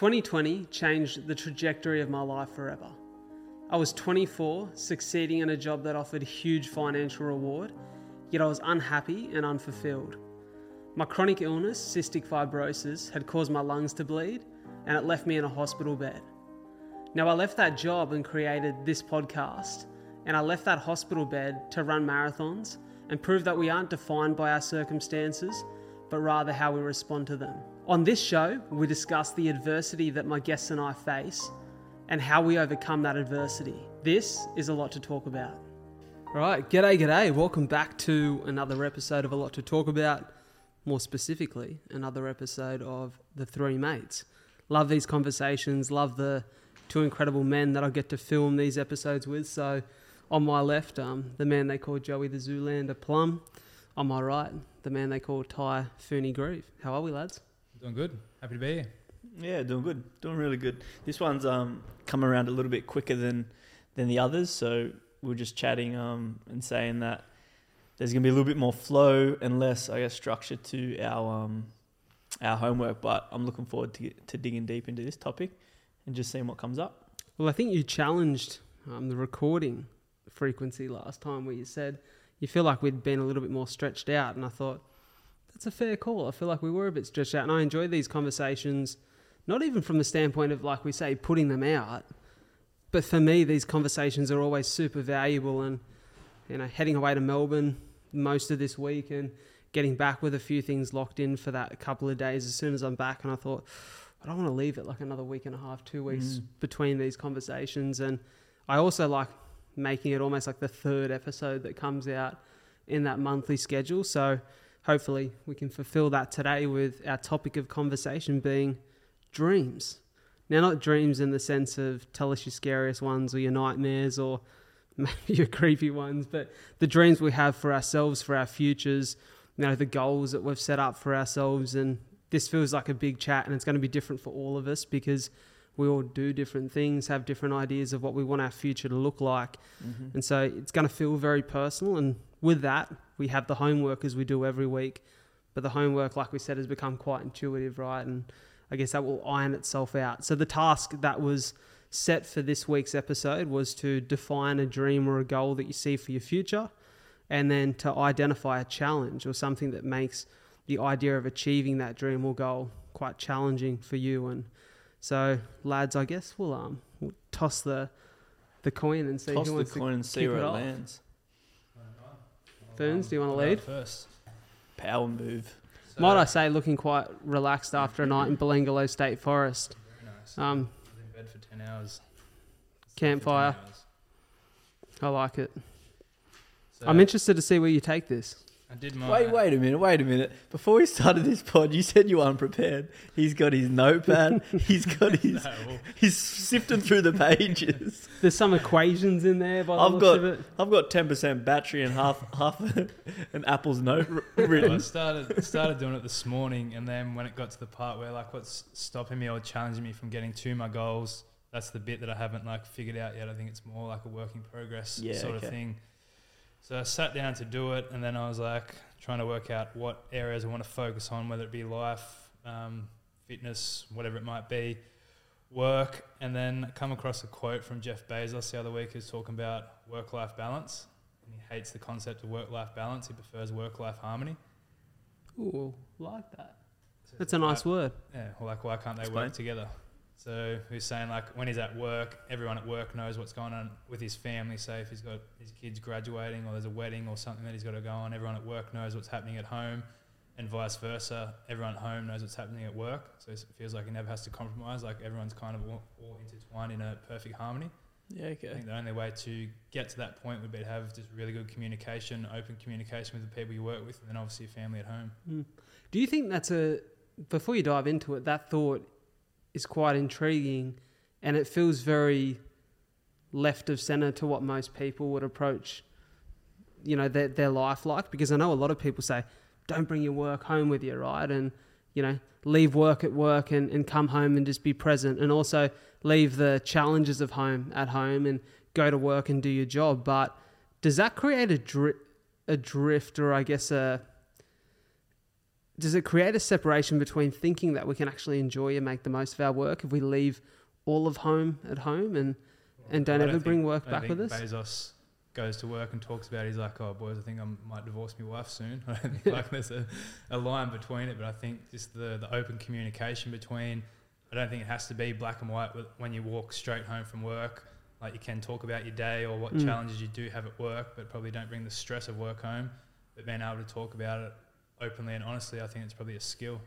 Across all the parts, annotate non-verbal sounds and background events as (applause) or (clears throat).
2020 changed the trajectory of my life forever. I was 24, succeeding in a job that offered huge financial reward, yet I was unhappy and unfulfilled. My chronic illness, cystic fibrosis, had caused my lungs to bleed and it left me in a hospital bed. Now, I left that job and created this podcast, and I left that hospital bed to run marathons and prove that we aren't defined by our circumstances, but rather how we respond to them. On this show, we discuss the adversity that my guests and I face and how we overcome that adversity. This is a lot to talk about. All right, g'day, g'day. Welcome back to another episode of A Lot to Talk About. More specifically, another episode of The Three Mates. Love these conversations, love the two incredible men that I get to film these episodes with. So, on my left, um, the man they call Joey the Zoolander Plumb. On my right, the man they call Tye Phoony Groove. How are we, lads? Doing good. Happy to be here. Yeah, doing good. Doing really good. This one's um come around a little bit quicker than than the others, so we are just chatting um and saying that there's gonna be a little bit more flow and less, I guess, structure to our um our homework. But I'm looking forward to to digging deep into this topic and just seeing what comes up. Well, I think you challenged um, the recording frequency last time where you said you feel like we'd been a little bit more stretched out, and I thought that's a fair call. I feel like we were a bit stretched out, and I enjoy these conversations, not even from the standpoint of like we say putting them out, but for me these conversations are always super valuable. And you know, heading away to Melbourne most of this week and getting back with a few things locked in for that couple of days as soon as I'm back, and I thought. I don't want to leave it like another week and a half, two weeks mm. between these conversations. And I also like making it almost like the third episode that comes out in that monthly schedule. So hopefully we can fulfill that today with our topic of conversation being dreams. Now, not dreams in the sense of tell us your scariest ones or your nightmares or (laughs) maybe your creepy ones, but the dreams we have for ourselves, for our futures, you know, the goals that we've set up for ourselves. And this feels like a big chat and it's going to be different for all of us because we all do different things, have different ideas of what we want our future to look like. Mm-hmm. And so it's going to feel very personal. And with that, we have the homework as we do every week. But the homework, like we said, has become quite intuitive, right? And I guess that will iron itself out. So the task that was set for this week's episode was to define a dream or a goal that you see for your future, and then to identify a challenge or something that makes the idea of achieving that dream or goal quite challenging for you. And so, lads, I guess we'll um we'll toss the the coin and see toss who wants the coin to and see where it, it lands. Ferns, do you want to lead? First. Power move. So, Might I say, looking quite relaxed after a night in Belanglo State Forest. Very nice. Um, I was in bed for ten hours. Campfire. 10 hours. I like it. So, I'm interested to see where you take this. I did my. Wait, wait a minute, wait a minute. Before we started this pod, you said you were unprepared. He's got his notepad. (laughs) he's got his. no. He's sifting through the pages. There's some equations in there. By the I've looks got. Of it. I've got ten percent battery and half half an Apple's note (laughs) written. I started started doing it this morning, and then when it got to the part where like what's stopping me or challenging me from getting to my goals, that's the bit that I haven't like figured out yet. I think it's more like a work in progress yeah, sort okay. of thing so I sat down to do it, and then I was like trying to work out what areas I want to focus on, whether it be life, um, fitness, whatever it might be, work, and then come across a quote from Jeff Bezos the other week who's talking about work-life balance, and he hates the concept of work-life balance. He prefers work-life harmony. Ooh, like that. So That's a nice like, word. Yeah, well, like why can't they Explain. work together? So he's saying like when he's at work, everyone at work knows what's going on with his family. Say if he's got his kids graduating or there's a wedding or something that he's got to go on, everyone at work knows what's happening at home, and vice versa. Everyone at home knows what's happening at work. So it feels like he never has to compromise. Like everyone's kind of all, all intertwined in a perfect harmony. Yeah, okay. I think the only way to get to that point would be to have just really good communication, open communication with the people you work with, and then obviously your family at home. Mm. Do you think that's a before you dive into it, that thought is quite intriguing and it feels very left of center to what most people would approach you know their, their life like. Because i know a lot of people say don't bring your work home with you right? And you know leave work at work and, and come home and just be present. And also leave the challenges of home at home and go to work and do your job. But does that create a, dri- a drift or i guess a does it create a separation between thinking that we can actually enjoy and make the most of our work if we leave all of home at home and and don't ever bring work back with us? Bezos goes to work and talks about. It. He's like, "Oh, boys, I think I might divorce my wife soon." I don't think like (laughs) there's a, a line between it, but I think just the the open communication between. I don't think it has to be black and white when you walk straight home from work. Like you can talk about your day or what mm. challenges you do have at work, but probably don't bring the stress of work home. But being able to talk about it openly and honestly, I think it's probably a skill.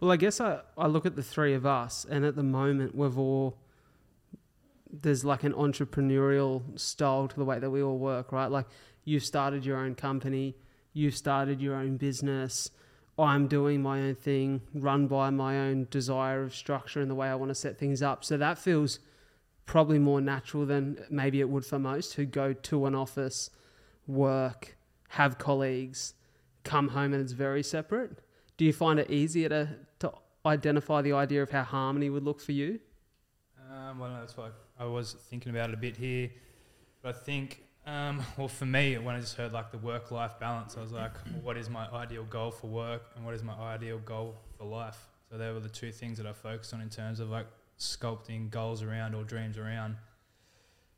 Well, I guess I, I look at the three of us, and at the moment, we've all there's like an entrepreneurial style to the way that we all work, right? Like you've started your own company, you've started your own business. I'm doing my own thing, run by my own desire of structure and the way I want to set things up. So that feels probably more natural than maybe it would for most who go to an office, work, have colleagues, come home and it's very separate. Do you find it easier to, to identify the idea of how harmony would look for you? Um, well, that's why I was thinking about it a bit here. But I think, um, (laughs) well, for me, when I just heard like the work life balance, I was like, well, what is my ideal goal for work and what is my ideal goal for life? So they were the two things that I focused on in terms of like sculpting goals around or dreams around.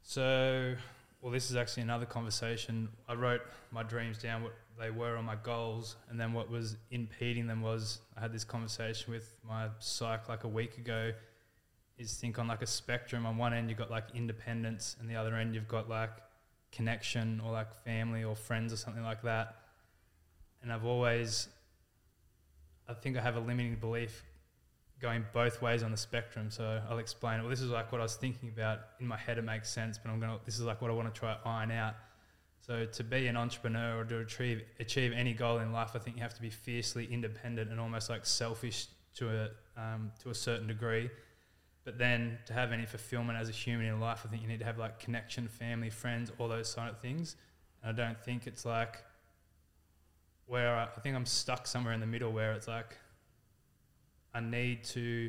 So, well, this is actually another conversation. I wrote my dreams down, what they were on my goals, and then what was impeding them was I had this conversation with my psych like a week ago is think on like a spectrum. On one end, you've got like independence, and the other end, you've got like connection or like family or friends or something like that. And I've always, I think I have a limiting belief going both ways on the spectrum. So I'll explain. Well, this is like what I was thinking about in my head. It makes sense, but I'm gonna. This is like what I want to try iron out. So to be an entrepreneur or to achieve achieve any goal in life, I think you have to be fiercely independent and almost like selfish to a um, to a certain degree. But then to have any fulfillment as a human in life, I think you need to have like connection, family, friends, all those sort of things. And I don't think it's like where I, I think I'm stuck somewhere in the middle where it's like I need to.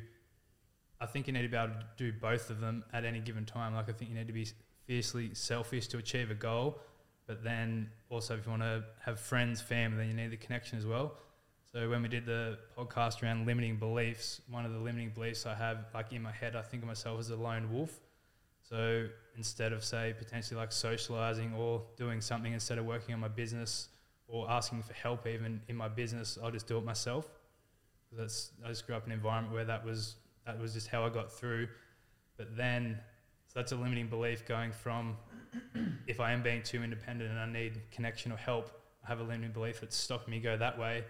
I think you need to be able to do both of them at any given time. Like I think you need to be fiercely selfish to achieve a goal, but then also if you want to have friends, family, then you need the connection as well. So when we did the podcast around limiting beliefs, one of the limiting beliefs I have, like in my head, I think of myself as a lone wolf. So instead of say potentially like socializing or doing something instead of working on my business or asking for help even in my business, I'll just do it myself. That's I just grew up in an environment where that was that was just how I got through. But then so that's a limiting belief going from if I am being too independent and I need connection or help, I have a limiting belief that's stopping me go that way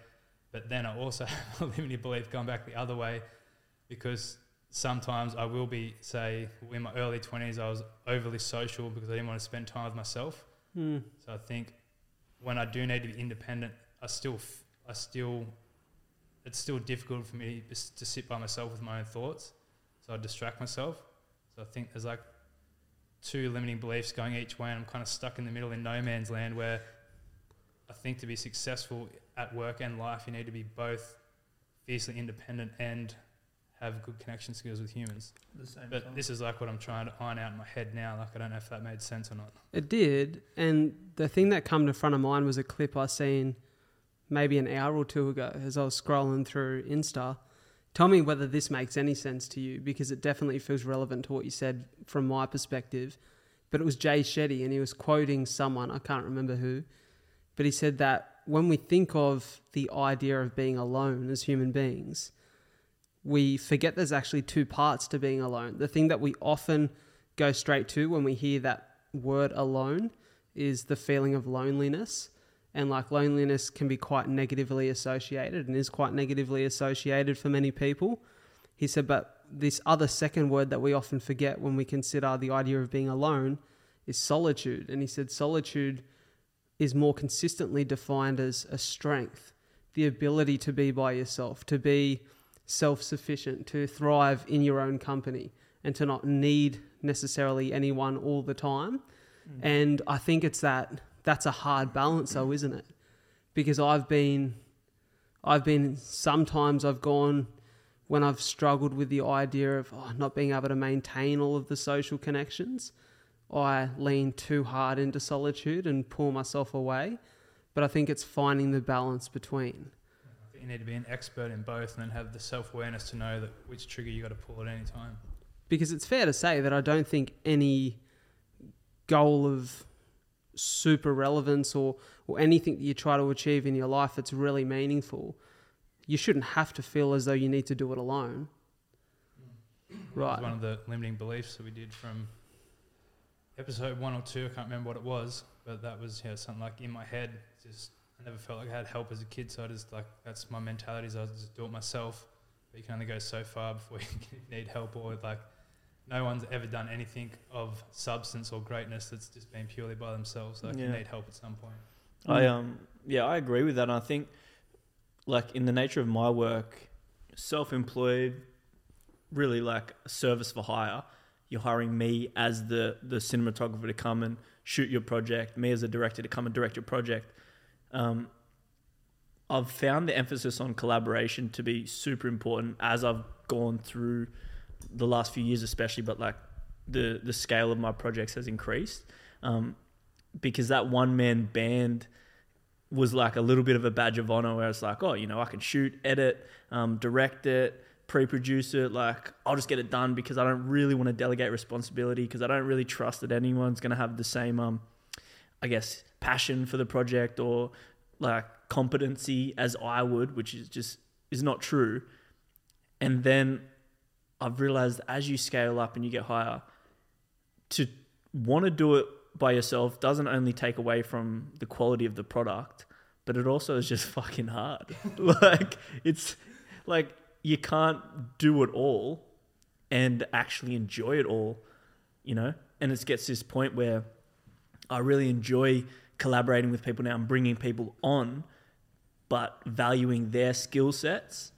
but then I also (laughs) have a limiting belief going back the other way because sometimes I will be, say, in my early 20s, I was overly social because I didn't want to spend time with myself. Mm. So I think when I do need to be independent, I still, I still, it's still difficult for me to sit by myself with my own thoughts. So I distract myself. So I think there's like two limiting beliefs going each way, and I'm kind of stuck in the middle in no man's land where I think to be successful at work and life, you need to be both fiercely independent and have good connection skills with humans. but time. this is like what I'm trying to iron out in my head now. Like I don't know if that made sense or not. It did, and the thing that come to front of mind was a clip I seen maybe an hour or two ago as I was scrolling through Insta. Tell me whether this makes any sense to you because it definitely feels relevant to what you said from my perspective. But it was Jay Shetty, and he was quoting someone I can't remember who, but he said that when we think of the idea of being alone as human beings, we forget there's actually two parts to being alone. The thing that we often go straight to when we hear that word alone is the feeling of loneliness. And like loneliness can be quite negatively associated and is quite negatively associated for many people. He said, but this other second word that we often forget when we consider the idea of being alone is solitude. And he said, solitude is more consistently defined as a strength, the ability to be by yourself, to be self sufficient, to thrive in your own company, and to not need necessarily anyone all the time. Mm. And I think it's that that's a hard balance, though, isn't it? Because I've been, I've been sometimes I've gone when I've struggled with the idea of oh, not being able to maintain all of the social connections. I lean too hard into solitude and pull myself away. But I think it's finding the balance between. you need to be an expert in both and then have the self awareness to know that which trigger you got to pull at any time. Because it's fair to say that I don't think any goal of super relevance or, or anything that you try to achieve in your life that's really meaningful, you shouldn't have to feel as though you need to do it alone. Mm. Right. one of the limiting beliefs that we did from episode one or two. I can't remember what it was, but that was yeah something like in my head. Just I never felt like I had help as a kid, so I just like that's my mentality. Is I just do it myself. But you can only go so far before (laughs) you need help or like no one's ever done anything of substance or greatness that's just been purely by themselves. Like yeah. you need help at some point. I um yeah I agree with that. And I think like in the nature of my work, self-employed, really like a service for hire. You're hiring me as the the cinematographer to come and shoot your project, me as a director to come and direct your project. Um, I've found the emphasis on collaboration to be super important as I've gone through the last few years, especially. But like the the scale of my projects has increased um, because that one man band was like a little bit of a badge of honor, where it's like, oh, you know, I can shoot, edit, um, direct it, pre-produce it. Like I'll just get it done because I don't really want to delegate responsibility because I don't really trust that anyone's going to have the same, um, I guess, passion for the project or like competency as I would, which is just is not true. And then I've realized as you scale up and you get higher, to want to do it by yourself doesn't only take away from the quality of the product, but it also is just (laughs) fucking hard. (laughs) like it's like you can't do it all and actually enjoy it all, you know? And it gets to this point where I really enjoy collaborating with people now and bringing people on, but valuing their skill sets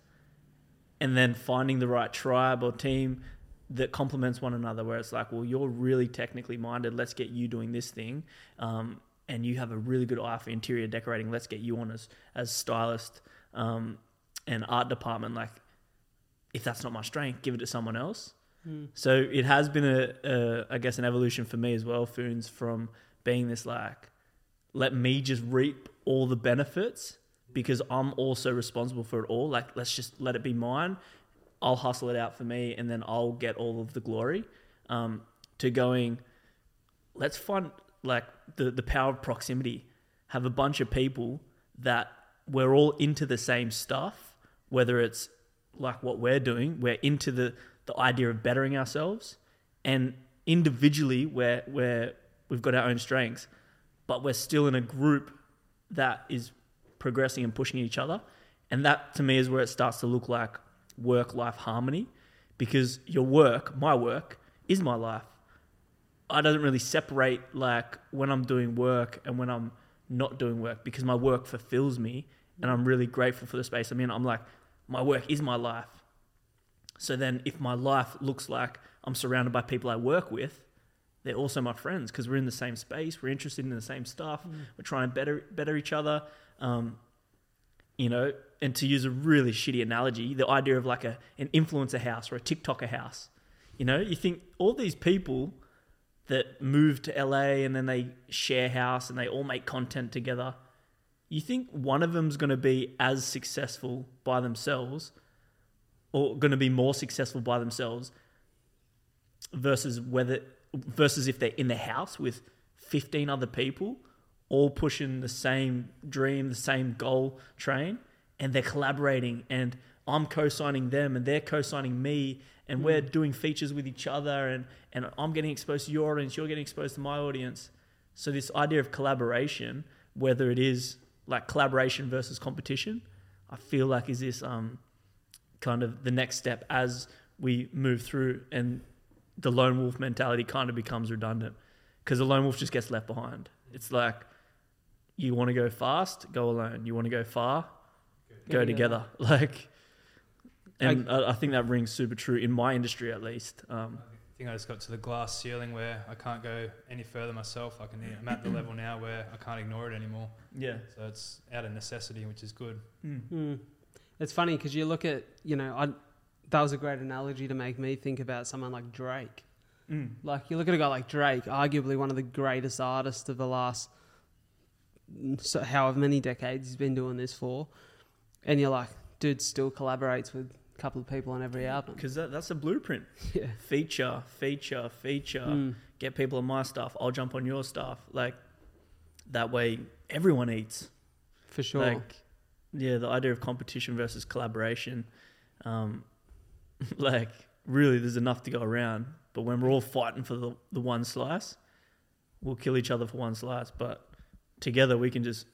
and then finding the right tribe or team that complements one another where it's like well you're really technically minded. Let's get you doing this thing. Um, and you have a really good eye for interior decorating. Let's get you on as as stylist um, and art department. Like if that's not my strength give it to someone else. Mm. so it has been a, a i guess an evolution for me as well foons from being this like let me just reap all the benefits because I'm also responsible for it all. Like, let's just let it be mine. I'll hustle it out for me and then I'll get all of the glory. Um, to going, let's find like the, the power of proximity. Have a bunch of people that we're all into the same stuff, whether it's like what we're doing, we're into the, the idea of bettering ourselves. And individually, we're, we're, we've got our own strengths but we're still in a group that is progressing and pushing each other. And that to me is where it starts to look like work life harmony because your work, my work, is my life. I don't really separate like when I'm doing work and when I'm not doing work because my work fulfills me and I'm really grateful for the space I'm in. I'm like, my work is my life. So then if my life looks like I'm surrounded by people I work with, they're also my friends because we're in the same space. We're interested in the same stuff. Mm. We're trying to better better each other. Um, you know, and to use a really shitty analogy, the idea of like a an influencer house or a TikToker house. You know, you think all these people that move to LA and then they share house and they all make content together. You think one of them's going to be as successful by themselves or going to be more successful by themselves versus whether versus if they're in the house with 15 other people all pushing the same dream, the same goal train, and they're collaborating and I'm co-signing them and they're co-signing me and mm. we're doing features with each other and, and I'm getting exposed to your audience, you're getting exposed to my audience. So this idea of collaboration, whether it is like collaboration versus competition, I feel like is this um, kind of the next step as we move through and the lone wolf mentality kind of becomes redundant because the lone wolf just gets left behind. It's like you want to go fast, go alone. You want to go far, go, go together. (laughs) Like, and I, I, think that rings super true in my industry at least. Um, I think I just got to the glass ceiling where I can't go any further myself. I can, I'm at the (clears throat) level now where I can't ignore it anymore. Yeah. So it's out of necessity, which is good. Mm. Mm. It's funny because you look at, you know, I that was a great analogy to make me think about someone like Drake. Mm. Like you look at a guy like Drake, arguably one of the greatest artists of the last so however many decades he's been doing this for. and you're like, dude still collaborates with a couple of people on every album. Because that, that's a blueprint. (laughs) Yeah. Feature, feature, feature. Mm. Get people on my stuff. I'll jump on your stuff. Like that way, everyone eats. For sure. Like, yeah, the idea of competition versus collaboration. Um, (laughs) like, really, there's enough to go around. But when we're all fighting for the, the one slice, we'll kill each other for one slice. But together, we can just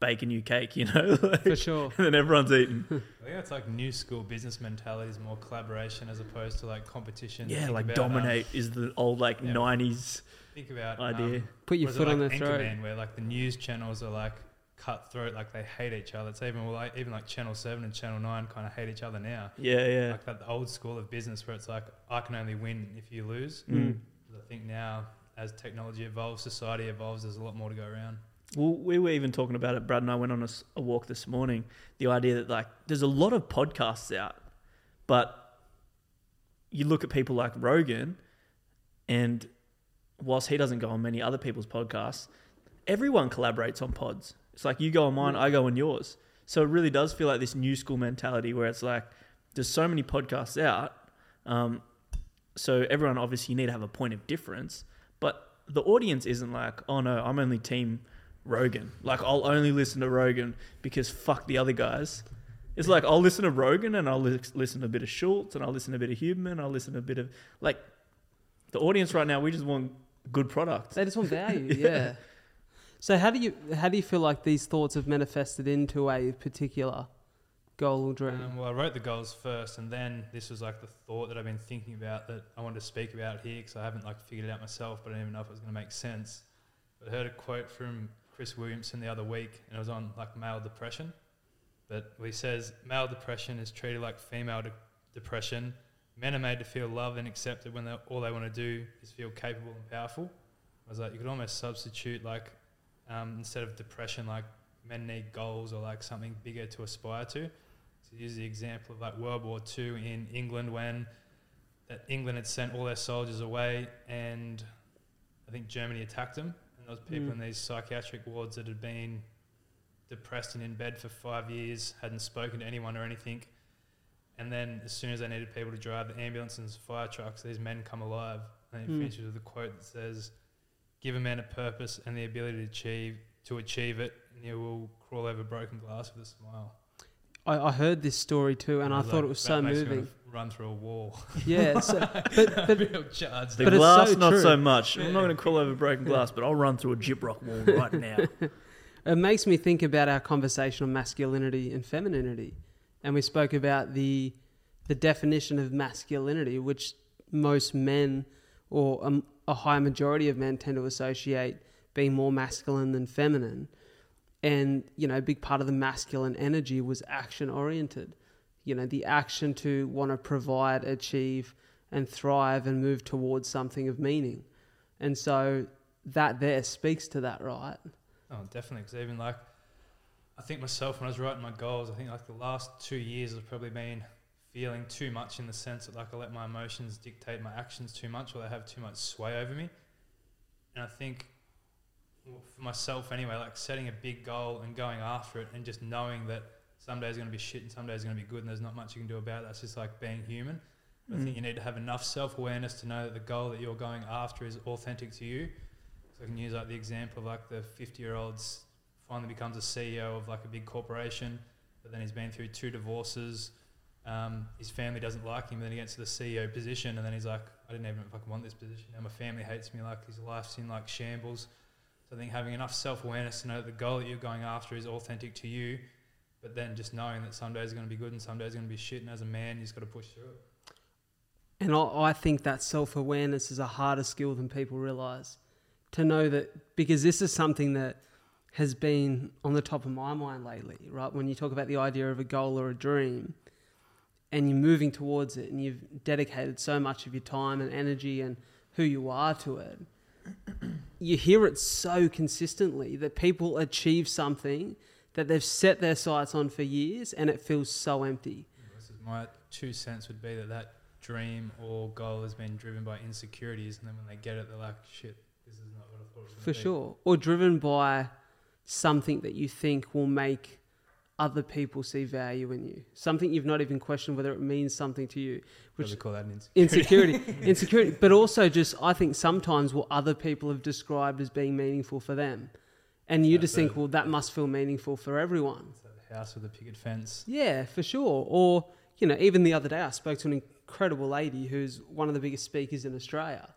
bake a new cake, you know? (laughs) like, For sure. and then everyone's eating. (laughs) I think it's like new school business mentality is more collaboration as opposed to like competition. Yeah, Think like about, um, dominate is the old like yeah. 90s think about idea. Um, Put your was it foot on like their throat. Where like the news channels are like cutthroat, like they hate each other. It's even well, like even like Channel Seven and Channel Nine kind of hate each other now. yeah, yeah. Like that old school of business where it's like I can only win if you lose. Mm. I think now as technology evolves, society evolves, there's a lot more to go around. Well, we were even talking about it. Brad and I went on a walk this morning. The idea that like there's a lot of podcasts out, but you look at people like Rogan, and whilst he doesn't go on many other people's podcasts, everyone collaborates on pods. It's like you go on mine, I go on yours. So it really does feel like this new school mentality where it's like there's so many podcasts out. Um, so everyone obviously you need to have a point of difference, but the audience isn't like, oh no, I'm only team Rogan. Like I'll only listen to Rogan because fuck the other guys. It's like I'll listen to Rogan and I'll lis- listen to a bit of Schultz and I'll listen to a bit of Huberman. I'll listen to a bit of like the audience right now. We just want good products. They just want (laughs) value, yeah. So how do you how do you feel like these thoughts have manifested into a particular goal dream? Um, well, I wrote the goals first, and then this was like the thought that I've been thinking about that I wanted to speak about here because I haven't like figured it out myself, but I didn't even know if it was going to make sense. But I heard a quote from Chris Williamson the other week, and it was on like male depression. But he says male depression is treated like female de- depression. Men are made to feel loved and accepted when all they want to do is feel capable and powerful. I was like, you could almost substitute like um, instead of depression, like men need goals or like something bigger to aspire to. So use the example of like World War Two in England when that England had sent all their soldiers away and I think Germany attacked them and there was people Mm. in these psychiatric wards that had been depressed and in bed for five years, hadn't spoken to anyone or anything. And then as soon as they needed people to drive the ambulances, fire trucks, these men come alive. And he Mm. finishes with a quote that says, "Give a man a purpose and the ability to achieve to achieve it, and he will crawl over broken glass with a smile." I, I heard this story too, and I, was thought like, it was so moving. Run through a wall. Yeah, (laughs) so, uh, but but Real (laughs) charged. The But it's glass, so not true. so much. I'm not going to crawl over (laughs) broken glass, but I'll run through a gyprock wall right now. it makes me think about our conversation on masculinity and femininity, and we spoke about the the definition of masculinity, which most men or a, a high majority of men tend to associate being more masculine than feminine. And you know, a big part of the masculine energy was action oriented. You know, the action to want to provide, achieve, and thrive and move towards something of meaning. And so that there speaks to that, right? Oh, definitely. Because even like, I think myself when I was writing my goals, I think like the last two years have probably been feeling too much in the sense that like I let my emotions dictate my actions too much, or they have too much sway over me. And I think for myself anyway, like setting a big goal and going after it, and just knowing that some days are going to be shit and some days are going to be good, and there's not much you can do about it. That's just like being human. I Mm. think you need to have enough self awareness to know that the goal that you're going after is authentic to you. So I can use like the example of like the 50 year olds finally becomes a CEO of like a big corporation, but then he's been through two divorces. Um, his family doesn't like him. and Then he gets to the CEO position, and then he's like, I didn't even fucking want this position. Now my family hates me. Like his life's in like shambles. So I think having enough self awareness to know that the goal that you're going after is authentic to you, but then just knowing that some days are going to be good and some days are going to be shit. And as a man, you just got to push through it. And I, I think that self awareness is a harder skill than people realize. To know that, because this is something that has been on the top of my mind lately, right? When you talk about the idea of a goal or a dream and you're moving towards it and you've dedicated so much of your time and energy and who you are to it, you hear it so consistently that people achieve something that they've set their sights on for years and it feels so empty. My two cents would be that that dream or goal has been driven by insecurities, and then when they get it, they're like, "Shit, this is not what I thought it was." For gonna be." sure. Or driven by something that you think will make other people see value in you. Something you've not even questioned whether it means something to you. Which we call that an insecurity. insecurity. (laughs) insecurity. But also just I think sometimes what other people have described as being meaningful for them. And you That's just think, well, that must feel meaningful for everyone. the house with a picket fence. Yeah, for sure. Or, you know, even the other day I spoke to an incredible lady who's one of the biggest speakers in Australia.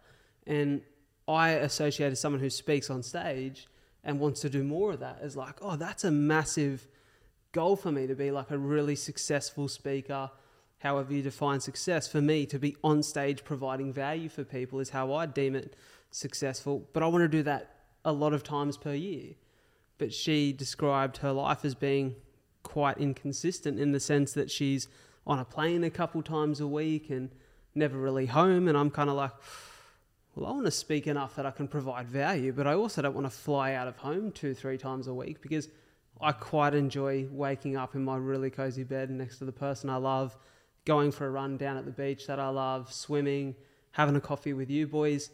And I associated someone who speaks on stage and wants to do more of that as like, oh, that's a massive goal for me to be like a really successful speaker. However, you define success, for me to be on stage providing value for people is how I deem it successful. But I want to do that a lot of times per year. But she described her life as being quite inconsistent in the sense that she's on a plane a couple times a week and never really home. And I'm kind of like, well, I want to speak enough that I can provide value, but I also don't want to fly out of home two, three times a week because I quite enjoy waking up in my really cozy bed next to the person I love, going for a run down at the beach that I love, swimming, having a coffee with you boys.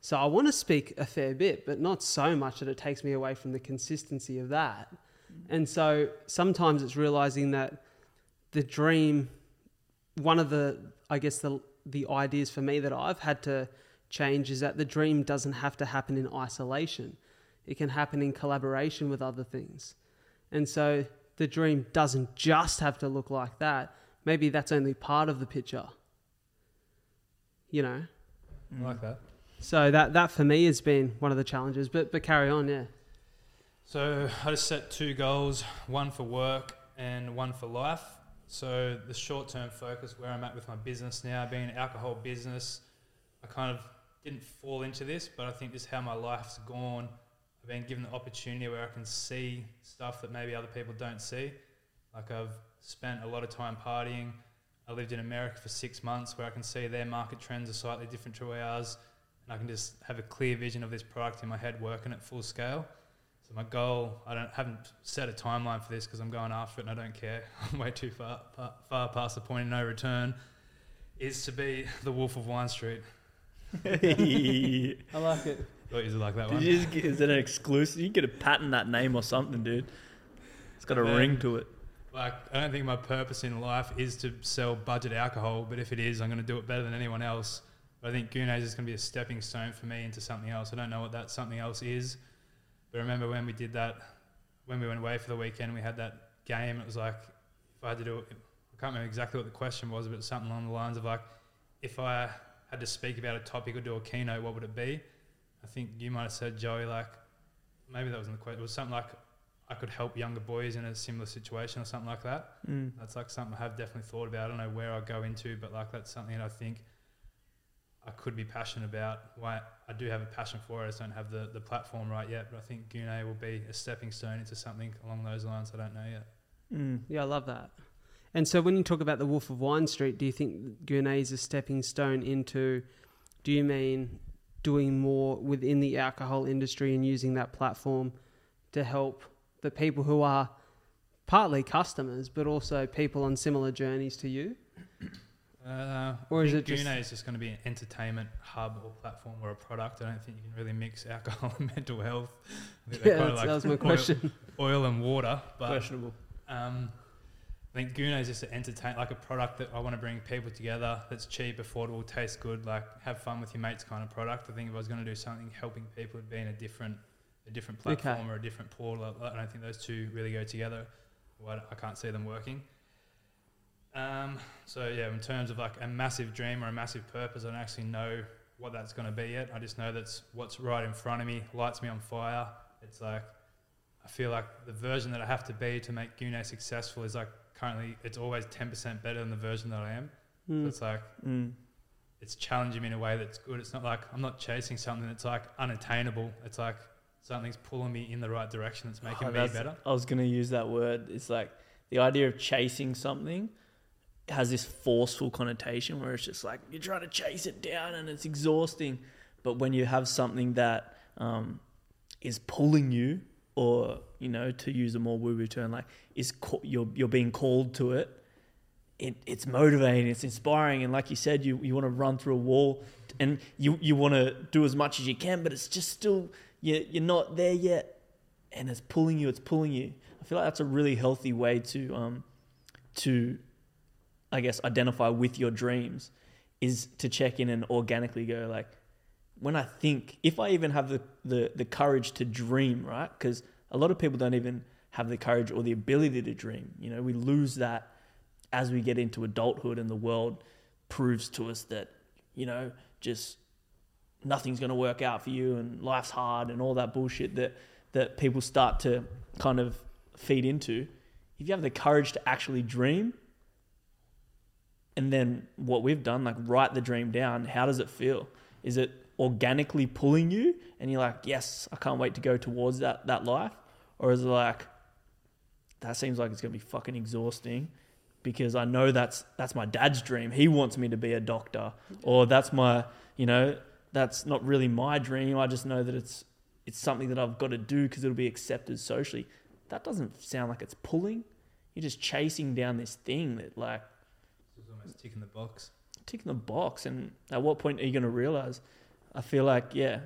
So I want to speak a fair bit, but not so much that it takes me away from the consistency of that. Mm-hmm. And so sometimes it's realizing that the dream, one of the, I guess, the, the ideas for me that I've had to change is that the dream doesn't have to happen in isolation. It can happen in collaboration with other things. And so the dream doesn't just have to look like that. Maybe that's only part of the picture. You know? I like that. So that that for me has been one of the challenges. But but carry on, yeah. So I just set two goals, one for work and one for life. So the short term focus where I'm at with my business now, being an alcohol business, I kind of didn't fall into this, but I think this is how my life's gone. Been given the opportunity where I can see stuff that maybe other people don't see. Like I've spent a lot of time partying. I lived in America for six months where I can see their market trends are slightly different to ours. And I can just have a clear vision of this product in my head working at full scale. So my goal, I don't haven't set a timeline for this because I'm going after it and I don't care. (laughs) I'm way too far, far, far past the point of no return. Is to be the Wolf of Wine Street. (laughs) I like it. Thought it like that one. You just get, is it an exclusive? You get a patent that name or something, dude. It's got a ring to it. Like, I don't think my purpose in life is to sell budget alcohol, but if it is, I'm going to do it better than anyone else. But I think Gunays is going to be a stepping stone for me into something else. I don't know what that something else is, but I remember when we did that, when we went away for the weekend, we had that game. It was like, if I had to do it, I can't remember exactly what the question was, but it was something along the lines of like, if I had to speak about a topic or do a keynote, what would it be? I think you might have said, Joey, like maybe that wasn't the question. It was something like I could help younger boys in a similar situation or something like that. Mm. That's like something I have definitely thought about. I don't know where I go into, but like that's something that I think I could be passionate about. Why I do have a passion for it, I just don't have the, the platform right yet. But I think Gune will be a stepping stone into something along those lines. I don't know yet. Mm. Yeah, I love that. And so when you talk about the Wolf of Wine Street, do you think Gournay is a stepping stone into, do you mean doing more within the alcohol industry and using that platform to help the people who are partly customers, but also people on similar journeys to you? Uh, or is it just Gune is just going to be an entertainment hub or platform or a product? I don't think you can really mix alcohol (laughs) and mental health. yeah, like that was my question. Oil, oil and water, but questionable. Um, I think Guna is just to entertain, like a product that I want to bring people together that's cheap, affordable, tastes good, like have fun with your mates kind of product. I think if I was going to do something helping people it'd be in a different, a different platform okay. or a different portal. I don't think those two really go together. Well, I can't see them working. Um, so yeah, in terms of like a massive dream or a massive purpose, I don't actually know what that's going to be yet. I just know that's what's right in front of me, lights me on fire. It's like I feel like the version that I have to be to make Gune successful is like currently it's always 10% better than the version that I am. Mm. So it's like, mm. it's challenging me in a way that's good. It's not like I'm not chasing something that's like unattainable. It's like something's pulling me in the right direction that's making oh, me better. I was going to use that word. It's like the idea of chasing something has this forceful connotation where it's just like you're trying to chase it down and it's exhausting. But when you have something that um, is pulling you or you know, to use a more woo-woo term, like is you're you're being called to it. It, it's motivating, it's inspiring, and like you said, you, you want to run through a wall, and you you want to do as much as you can, but it's just still you you're not there yet, and it's pulling you, it's pulling you. I feel like that's a really healthy way to um, to I guess identify with your dreams is to check in and organically go like when I think if I even have the the, the courage to dream, right? Because a lot of people don't even have the courage or the ability to dream. You know, we lose that as we get into adulthood and the world proves to us that, you know, just nothing's going to work out for you and life's hard and all that bullshit that that people start to kind of feed into. If you have the courage to actually dream and then what we've done like write the dream down, how does it feel? Is it organically pulling you and you're like, "Yes, I can't wait to go towards that that life?" Or is it like that seems like it's going to be fucking exhausting because I know that's that's my dad's dream. He wants me to be a doctor, or that's my you know that's not really my dream. I just know that it's it's something that I've got to do because it'll be accepted socially. That doesn't sound like it's pulling. You're just chasing down this thing that like it's almost ticking the box. Ticking the box, and at what point are you going to realize? I feel like yeah,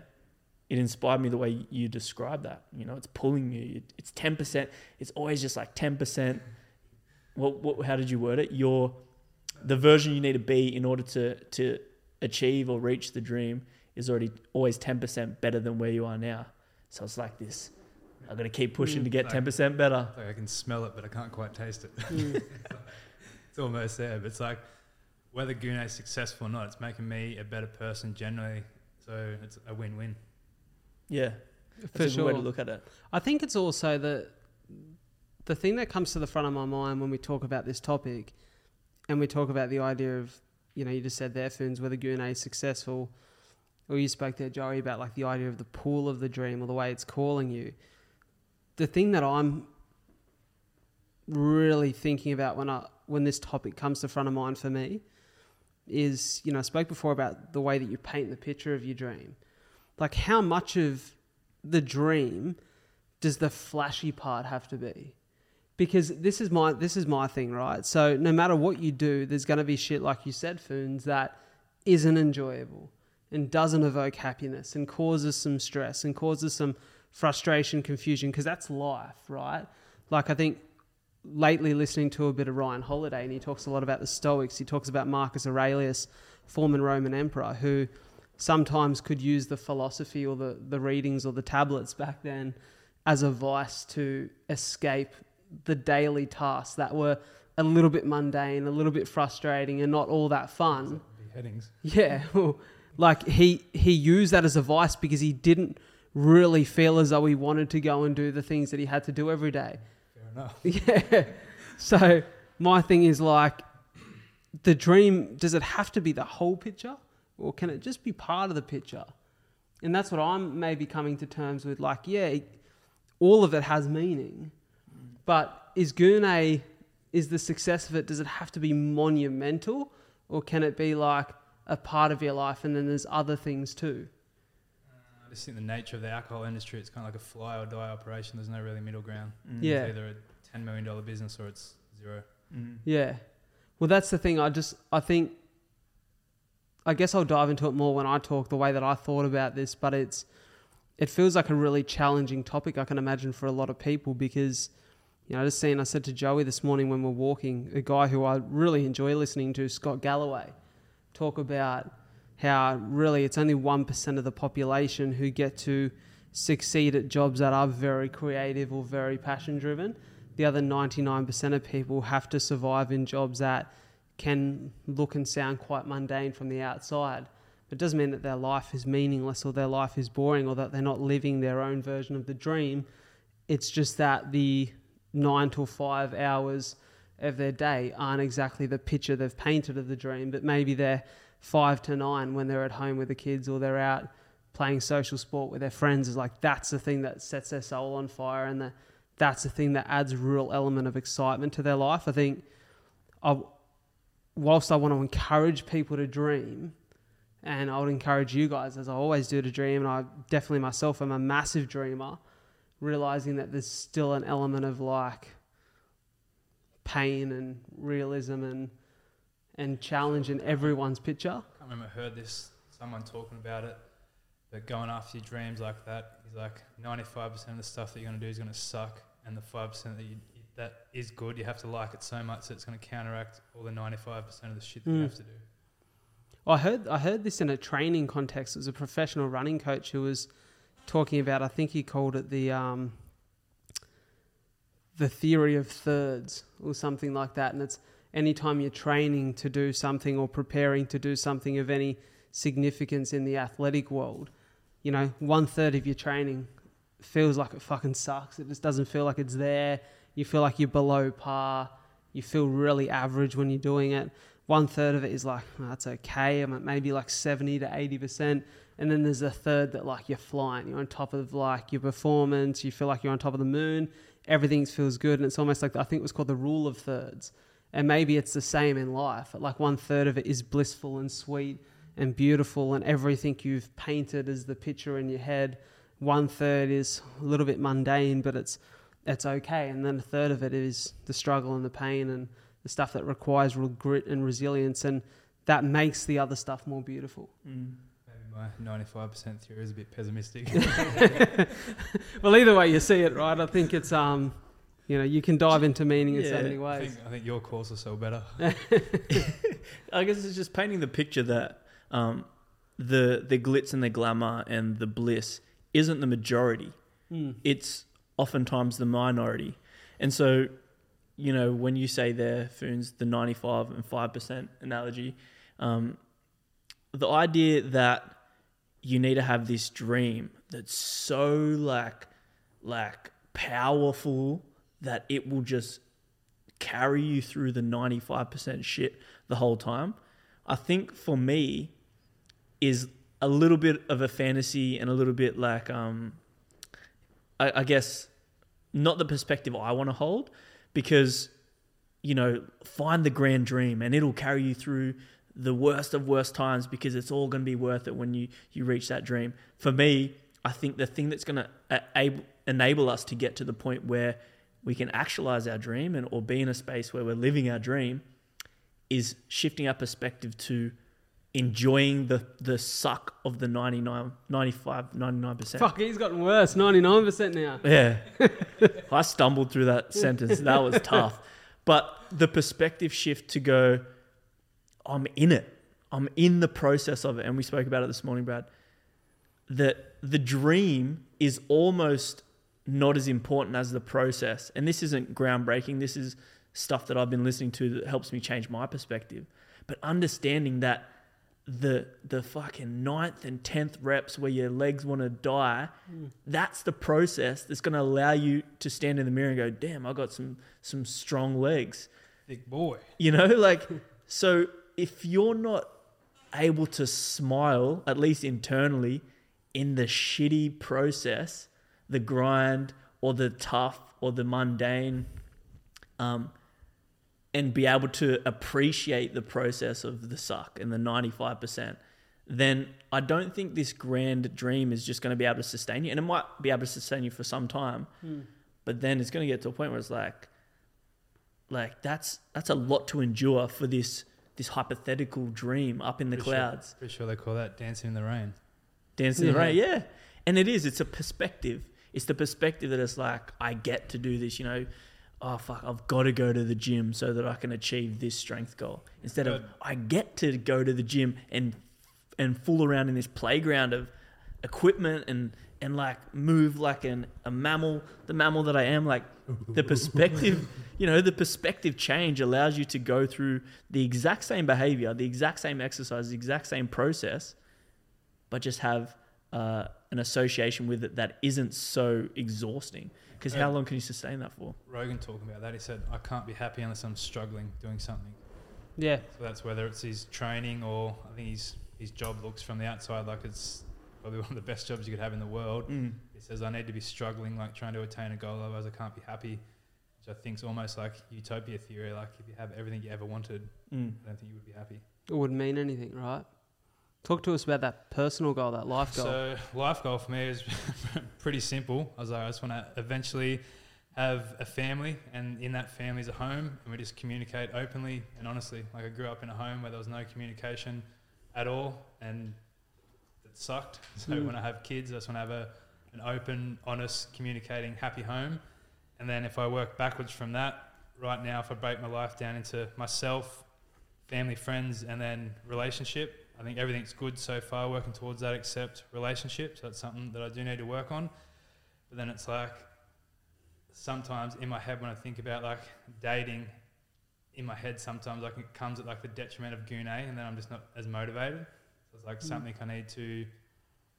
it inspired me the way you describe that. You know, it's pulling you. It's ten percent. It's always just like ten percent. What, what? How did you word it? Your the version you need to be in order to to achieve or reach the dream is already always ten percent better than where you are now. So it's like this. I'm going to keep pushing mm, to get ten percent better. Like I can smell it, but I can't quite taste it. Mm. (laughs) it's almost there, but it's like whether Gune is successful or not, it's making me a better person generally. So it's a win-win. Yeah, that's for a sure. way to look at it. I think it's also the the thing that comes to the front of my mind when we talk about this topic, and we talk about the idea of you know you just said there, Foons, whether Gune is successful, or you spoke there, Joey, about like the idea of the pool of the dream or the way it's calling you. The thing that I'm really thinking about when I when this topic comes to front of mind for me is you know I spoke before about the way that you paint the picture of your dream like how much of the dream does the flashy part have to be? Because this is my this is my thing, right? So no matter what you do, there's going to be shit like you said, Foons, that isn't enjoyable and doesn't evoke happiness and causes some stress and causes some frustration, confusion, because that's life, right? Like I think lately listening to a bit of Ryan Holiday and he talks a lot about the Stoics. He talks about Marcus Aurelius, former Roman emperor, who sometimes could use the philosophy or the, the readings or the tablets back then as a vice to escape the daily tasks that were a little bit mundane, a little bit frustrating, and not all that fun. Beheadings. Yeah, like he he used that as a vice because he didn't really feel as though he wanted to go and do the things that he had to do every day. Enough. (laughs) Yeah. So my thing is like, the dream. Does it have to be the whole picture? or can it just be part of the picture? And that's what I'm maybe coming to terms with. Like, yeah, all of it has meaning, but is Gune, is the success of it, does it have to be monumental, or can it be like a part of your life and then there's other things too? I just think the nature of the alcohol industry, it's kind of like a fly or die operation. There's no really middle ground. Mm. Yeah. It's either a $10 million business or it's zero. Mm. Yeah. Well, that's the thing. I just, I think I guess I'll dive into it more when I talk the way that I thought about this, but it's it feels like a really challenging topic I can imagine for a lot of people because you know, I just seen I said to Joey this morning when we're walking, a guy who I really enjoy listening to, Scott Galloway, talk about how really it's only 1% of the population who get to succeed at jobs that are very creative or very passion driven. The other 99% of people have to survive in jobs that can look and sound quite mundane from the outside. It doesn't mean that their life is meaningless or their life is boring or that they're not living their own version of the dream. It's just that the nine to five hours of their day aren't exactly the picture they've painted of the dream, but maybe they're five to nine when they're at home with the kids or they're out playing social sport with their friends is like that's the thing that sets their soul on fire and the, that's the thing that adds a real element of excitement to their life. I think I, whilst I want to encourage people to dream, and I would encourage you guys, as I always do, to dream, and I definitely myself am a massive dreamer, realizing that there's still an element of like pain and realism and and challenge in everyone's picture. I can't remember I heard this someone talking about it. But going after your dreams like that, he's like 95% of the stuff that you're going to do is going to suck. and the five percent that you that is good, you have to like it so much that it's going to counteract all the ninety five percent of the shit that mm. you have to do. I heard I heard this in a training context. It was a professional running coach who was talking about. I think he called it the um, the theory of thirds or something like that. And it's anytime you're training to do something or preparing to do something of any significance in the athletic world, you know, one third of your training feels like it fucking sucks. It just doesn't feel like it's there. You feel like you're below par. You feel really average when you're doing it. One third of it is like, oh, that's okay. I'm at maybe like 70 to 80%. And then there's a third that like you're flying. You're on top of like your performance. You feel like you're on top of the moon. Everything feels good. And it's almost like, I think it was called the rule of thirds. And maybe it's the same in life. Like one third of it is blissful and sweet and beautiful and everything you've painted as the picture in your head. One third is a little bit mundane, but it's it's okay. And then a third of it is the struggle and the pain and the stuff that requires real grit and resilience, and that makes the other stuff more beautiful. Mm. Maybe my ninety-five percent theory is a bit pessimistic. (laughs) well, either way you see it, right? I think it's um, you know, you can dive into meaning in so many ways. I think, I think your course will sell better. (laughs) I guess it's just painting the picture that um, the the glitz and the glamour and the bliss isn't the majority. Mm. It's oftentimes the minority. And so, you know, when you say there, Foons, the 95 and 5% analogy, um, the idea that you need to have this dream that's so like, like powerful that it will just carry you through the 95% shit the whole time. I think for me is a little bit of a fantasy and a little bit like um I, I guess not the perspective I want to hold because you know find the grand dream and it'll carry you through the worst of worst times because it's all going to be worth it when you you reach that dream. For me, I think the thing that's going to enable us to get to the point where we can actualize our dream and or be in a space where we're living our dream is shifting our perspective to enjoying the the suck of the 99 95 99% fuck he's gotten worse. 99% now. Yeah. (laughs) I stumbled through that sentence. That was tough. But the perspective shift to go i'm in it i'm in the process of it and we spoke about it this morning brad that the dream is almost not as important as the process and this isn't groundbreaking this is stuff that i've been listening to that helps me change my perspective but understanding that the the fucking ninth and tenth reps where your legs want to die, mm. that's the process that's going to allow you to stand in the mirror and go, "Damn, I got some some strong legs." Big boy. You know, like (laughs) so if you're not able to smile at least internally in the shitty process, the grind or the tough or the mundane um, and be able to appreciate the process of the suck and the 95%, then I don't think this grand dream is just going to be able to sustain you. And it might be able to sustain you for some time, mm. but then it's going to get to a point where it's like, like that's that's a lot to endure for this this hypothetical dream up in the pretty clouds. Sure, pretty sure they call that dancing in the rain. Dancing yeah. in the rain, yeah. And it is. It's a perspective. It's the perspective that it's like I get to do this. You know, oh fuck, I've got to go to the gym so that I can achieve this strength goal. Instead of I get to go to the gym and and fool around in this playground of equipment and and like move like an a mammal, the mammal that I am. Like the perspective, (laughs) you know, the perspective change allows you to go through the exact same behavior, the exact same exercise, the exact same process, but just have uh, an association with it that isn't so exhausting. Because how long can you sustain that for? Rogan talking about that, he said, "I can't be happy unless I'm struggling doing something." Yeah. So that's whether it's his training or I think his his job looks from the outside like it's probably one of the best jobs you could have in the world. Mm. He says, "I need to be struggling, like trying to attain a goal, otherwise I can't be happy." Which I think is almost like utopia theory. Like if you have everything you ever wanted, mm. I don't think you would be happy. It wouldn't mean anything, right? Talk to us about that personal goal, that life goal. So, life goal for me is (laughs) pretty simple. I was like, I just want to eventually have a family, and in that family is a home, and we just communicate openly and honestly. Like I grew up in a home where there was no communication at all, and it sucked. (laughs) So mm. when I have kids, I just want to have a an open, honest, communicating, happy home, And then if I work backwards from that, right now, if I break my life down into myself, family, friends, and then relationship, I think everything's good so far, working towards that, except relationships. So that's something that I do need to work on. But then it's like sometimes in my head when I think about like dating, in my head sometimes like it comes at like the detriment of goon A, and then I'm just not as motivated. It's like mm. something I need to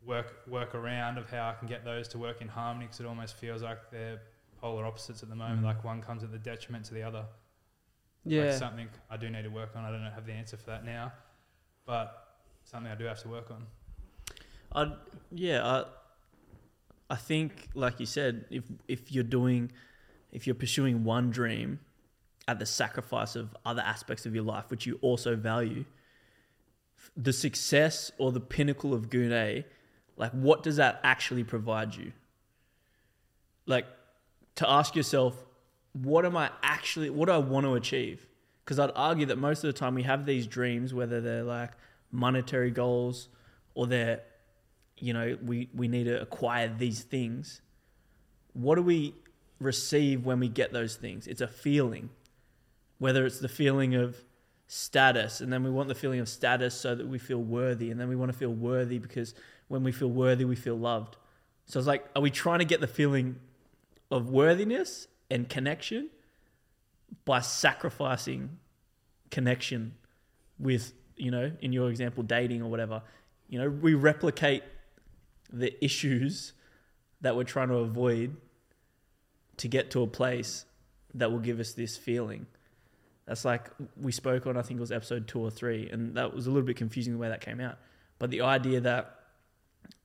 work work around of how I can get those to work in harmony because it almost feels like they're polar opposites at the moment. Mm. Like one comes at the detriment to the other. Yeah, like something I do need to work on. I don't have the answer for that now, but something I do have to work on. I yeah, I I think like you said, if if you're doing if you're pursuing one dream at the sacrifice of other aspects of your life which you also value, the success or the pinnacle of A, like what does that actually provide you? Like to ask yourself, what am I actually what do I want to achieve? Because I'd argue that most of the time we have these dreams, whether they're like monetary goals or they're, you know, we, we need to acquire these things. What do we receive when we get those things? It's a feeling. Whether it's the feeling of status, and then we want the feeling of status so that we feel worthy, and then we want to feel worthy because when we feel worthy, we feel loved. So it's like, are we trying to get the feeling of worthiness and connection by sacrificing connection with you know, in your example, dating or whatever, you know, we replicate the issues that we're trying to avoid to get to a place that will give us this feeling. That's like we spoke on, I think it was episode two or three, and that was a little bit confusing the way that came out. But the idea that,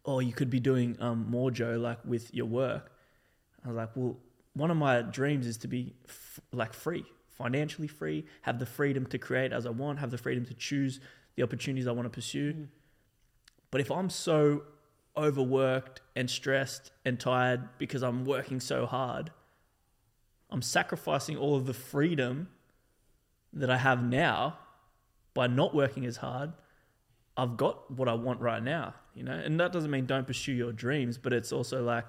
oh, you could be doing um, more, Joe, like with your work. I was like, well, one of my dreams is to be f- like free, financially free, have the freedom to create as I want, have the freedom to choose the opportunities I want to pursue. Mm. But if I'm so overworked and stressed and tired because I'm working so hard, I'm sacrificing all of the freedom that I have now by not working as hard. I've got what I want right now, you know? And that doesn't mean don't pursue your dreams, but it's also like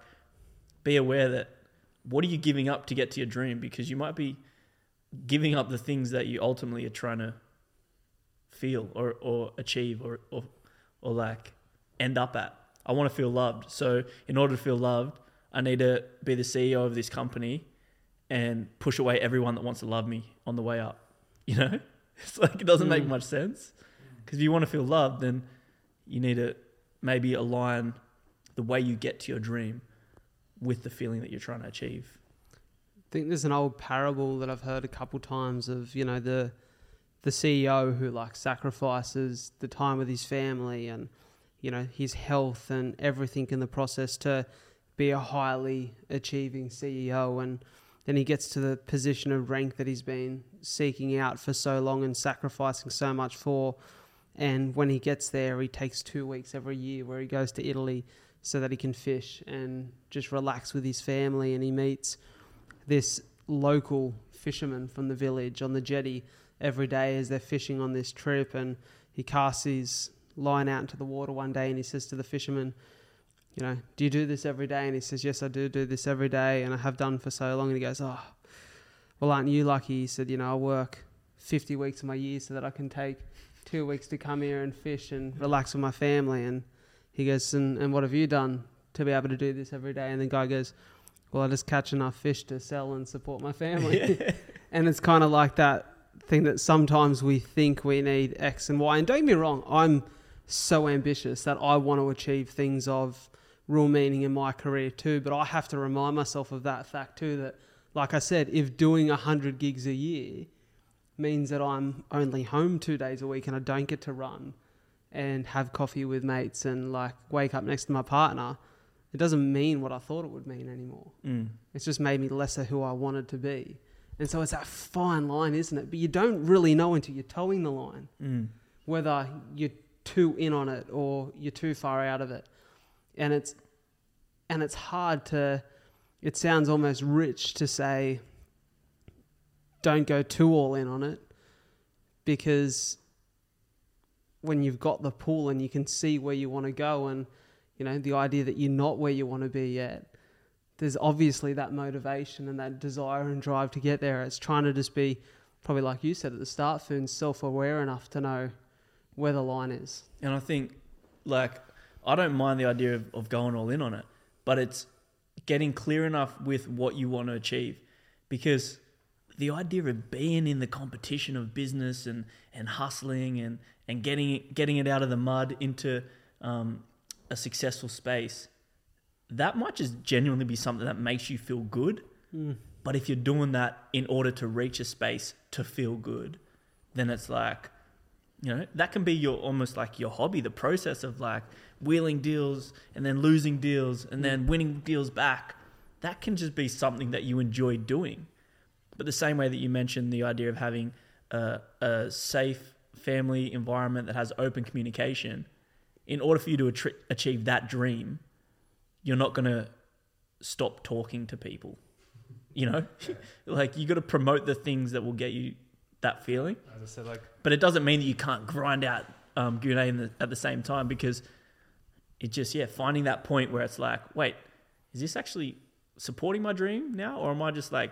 be aware that what are you giving up to get to your dream because you might be giving up the things that you ultimately are trying to feel or, or achieve or, or, or like end up at. I want to feel loved. So in order to feel loved, I need to be the CEO of this company and push away everyone that wants to love me on the way up. You know, (laughs) it's like it doesn't mm. make much sense. Because if you want to feel loved, then you need to maybe align the way you get to your dream with the feeling that you're trying to achieve. I think there's an old parable that I've heard a couple times of you know the the CEO who like sacrifices the time with his family and you know his health and everything in the process to be a highly achieving CEO and then he gets to the position of rank that he's been seeking out for so long and sacrificing so much for and when he gets there he takes 2 weeks every year where he goes to Italy so that he can fish and just relax with his family and he meets this local fisherman from the village on the jetty every day as they're fishing on this trip. And he casts his line out into the water one day and he says to the fisherman, You know, do you do this every day? And he says, Yes, I do do this every day and I have done for so long. And he goes, Oh, well, aren't you lucky? He said, You know, I work 50 weeks of my year so that I can take two weeks to come here and fish and relax with my family. And he goes, And, and what have you done to be able to do this every day? And the guy goes, well, I just catch enough fish to sell and support my family. (laughs) Yeah. (laughs) and it's kind of like that thing that sometimes we think we need X and Y. And don't get me wrong, I'm so ambitious that I want to achieve things of real meaning in my career too. But I have to remind myself of that fact too that, like I said, if doing 100 gigs a year means that I'm only home two days a week and I don't get to run and have coffee with mates and like wake up next to my partner it doesn't mean what I thought it would mean anymore. Mm. It's just made me lesser who I wanted to be. And so it's that fine line, isn't it? But you don't really know until you're toeing the line mm. whether you're too in on it or you're too far out of it. And it's and it's hard to it sounds almost rich to say don't go too all in on it because when you've got the pool and you can see where you want to go and you know, the idea that you're not where you want to be yet there's obviously that motivation and that desire and drive to get there. It's trying to just be, probably like you said at the start, Foon, self aware enough to know where the line is. And I think, like, I don't mind the idea of, of going all in on it, but it's getting clear enough with what you want to achieve. Because the idea of being in the competition of business and, and hustling and, and getting, it, getting it out of the mud into um, a successful space that might just genuinely be something that makes you feel good. Mm. But if you're doing that in order to reach a space to feel good, then it's like, you know, that can be your almost like your hobby, the process of like wheeling deals and then losing deals and then winning deals back. That can just be something that you enjoy doing. But the same way that you mentioned the idea of having a, a safe family environment that has open communication, in order for you to achieve that dream, you're not going to stop talking to people. You know, (laughs) like you got to promote the things that will get you that feeling. As I said, like, but it doesn't mean that you can't grind out um, Gune at the same time because it just yeah finding that point where it's like, wait, is this actually supporting my dream now, or am I just like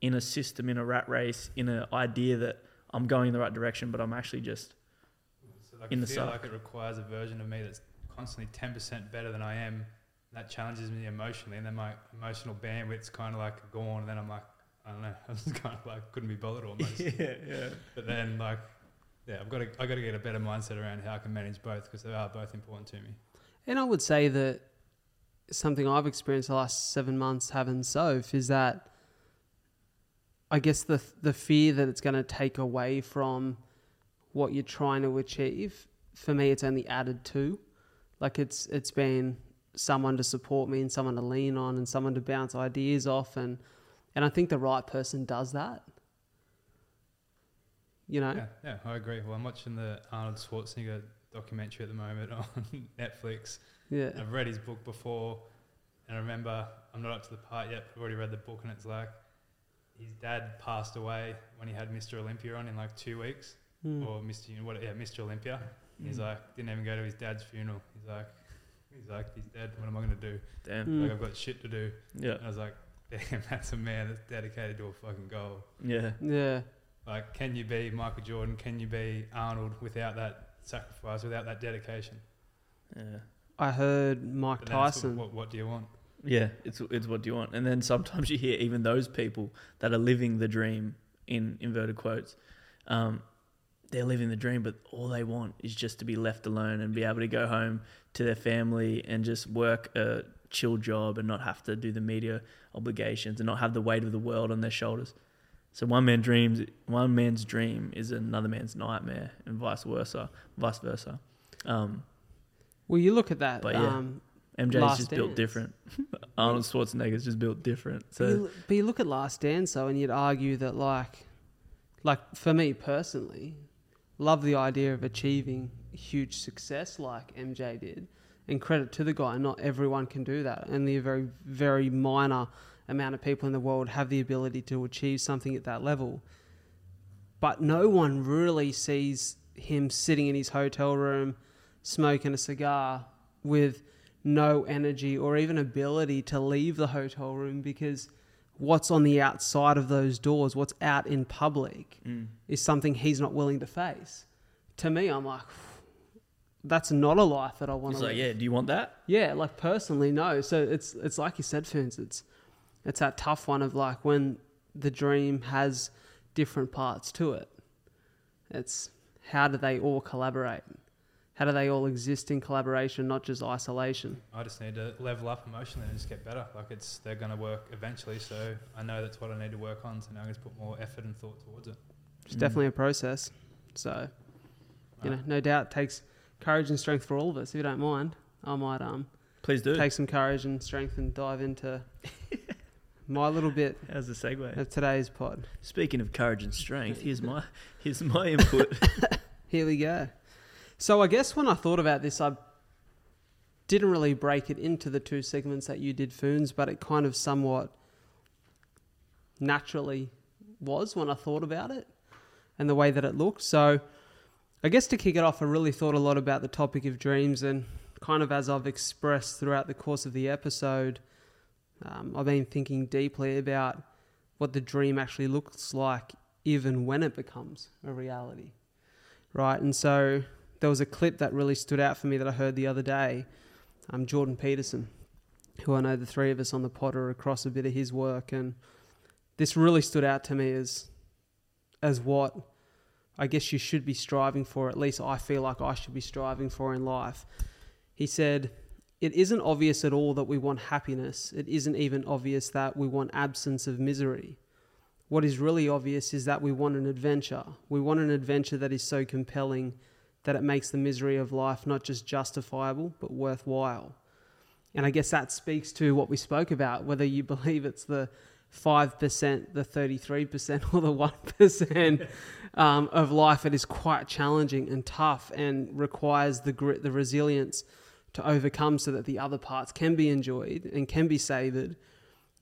in a system, in a rat race, in an idea that I'm going in the right direction, but I'm actually just so like in I the feel suck. like it requires a version of me that's constantly 10% better than I am. That challenges me emotionally, and then my emotional bandwidth's kind of like gone. And then I'm like, I don't know, (laughs) I'm just kind of like couldn't be bothered almost. (laughs) yeah, yeah. But then like, yeah, I've got to I've got to get a better mindset around how I can manage both because they are both important to me. And I would say that something I've experienced the last seven months having Soph is that I guess the the fear that it's going to take away from what you're trying to achieve. For me, it's only added to. Like it's it's been someone to support me and someone to lean on and someone to bounce ideas off and and I think the right person does that. You know? Yeah, yeah, I agree. Well, I'm watching the Arnold Schwarzenegger documentary at the moment (laughs) on Netflix. Yeah. I've read his book before and I remember I'm not up to the part yet, I've already read the book and it's like his dad passed away when he had Mr. Olympia on in like two weeks. Mm. Or Mr. You know, what, yeah, Mr. Olympia. Mm. He's like, didn't even go to his dad's funeral. He's like, he's like, he's dead. What am I going to do? Damn. Mm. Like, I've got shit to do. Yeah. And I was like, (laughs) damn, that's a man that's dedicated to a fucking goal. Yeah. Yeah. Like, can you be Michael Jordan? Can you be Arnold without that sacrifice, without that dedication? Yeah. I heard Mike Tyson. What, what do you want? Yeah, it's it's what do you want, and then sometimes (laughs) you hear even those people that are living the dream in inverted quotes, um, they're living the dream, but all they want is just to be left alone and be able to go home to their family and just work a chill job and not have to do the media obligations and not have the weight of the world on their shoulders. So one man dreams, one man's dream is another man's nightmare, and vice versa, vice versa. Um, well, you look at that. But yeah, um, MJ's just Dance. built different. (laughs) Arnold Schwarzenegger's just built different. So, but you, but you look at Last Dance, though, and you'd argue that, like, like for me personally, love the idea of achieving huge success like MJ did. And credit to the guy, not everyone can do that. Only a very, very minor amount of people in the world have the ability to achieve something at that level. But no one really sees him sitting in his hotel room smoking a cigar with no energy or even ability to leave the hotel room because what's on the outside of those doors, what's out in public, mm. is something he's not willing to face. To me, I'm like, that's not a life that I want to. like, yeah, do you want that? Yeah, like personally, no. So it's it's like you said, Ferns. It's it's that tough one of like when the dream has different parts to it. It's how do they all collaborate? how do they all exist in collaboration, not just isolation? I just need to level up emotionally and just get better. Like it's they're going to work eventually, so I know that's what I need to work on. So now I just put more effort and thought towards it. It's mm. definitely a process. So, you know, no doubt it takes courage and strength for all of us. If you don't mind, I might um please do take some courage and strength and dive into my little bit as a segue of today's pod. Speaking of courage and strength, here's my (laughs) here's my input. (laughs) Here we go. So I guess when I thought about this, I didn't really break it into the two segments that you did, Foons, but it kind of somewhat naturally was when I thought about it and the way that it looked. So I guess to kick it off, I really thought a lot about the topic of dreams and kind of as I've expressed throughout the course of the episode, Um, I've been thinking deeply about what the dream actually looks like, even when it becomes a reality, right? And so there was a clip that really stood out for me that I heard the other day. Um, Jordan Peterson, who I know the three of us on the pod are across a bit of his work, and this really stood out to me as as what I guess you should be striving for. At least I feel like I should be striving for in life. He said, It isn't obvious at all that we want happiness. It isn't even obvious that we want absence of misery. What is really obvious is that we want an adventure. We want an adventure that is so compelling that it makes the misery of life not just justifiable, but worthwhile. And I guess that speaks to what we spoke about, whether you (laughs) believe it's the 5%, the 33%, or the 1% (laughs) um, of life, it is quite challenging and tough and requires the grit, the resilience to overcome so that the other parts can be enjoyed and can be savored.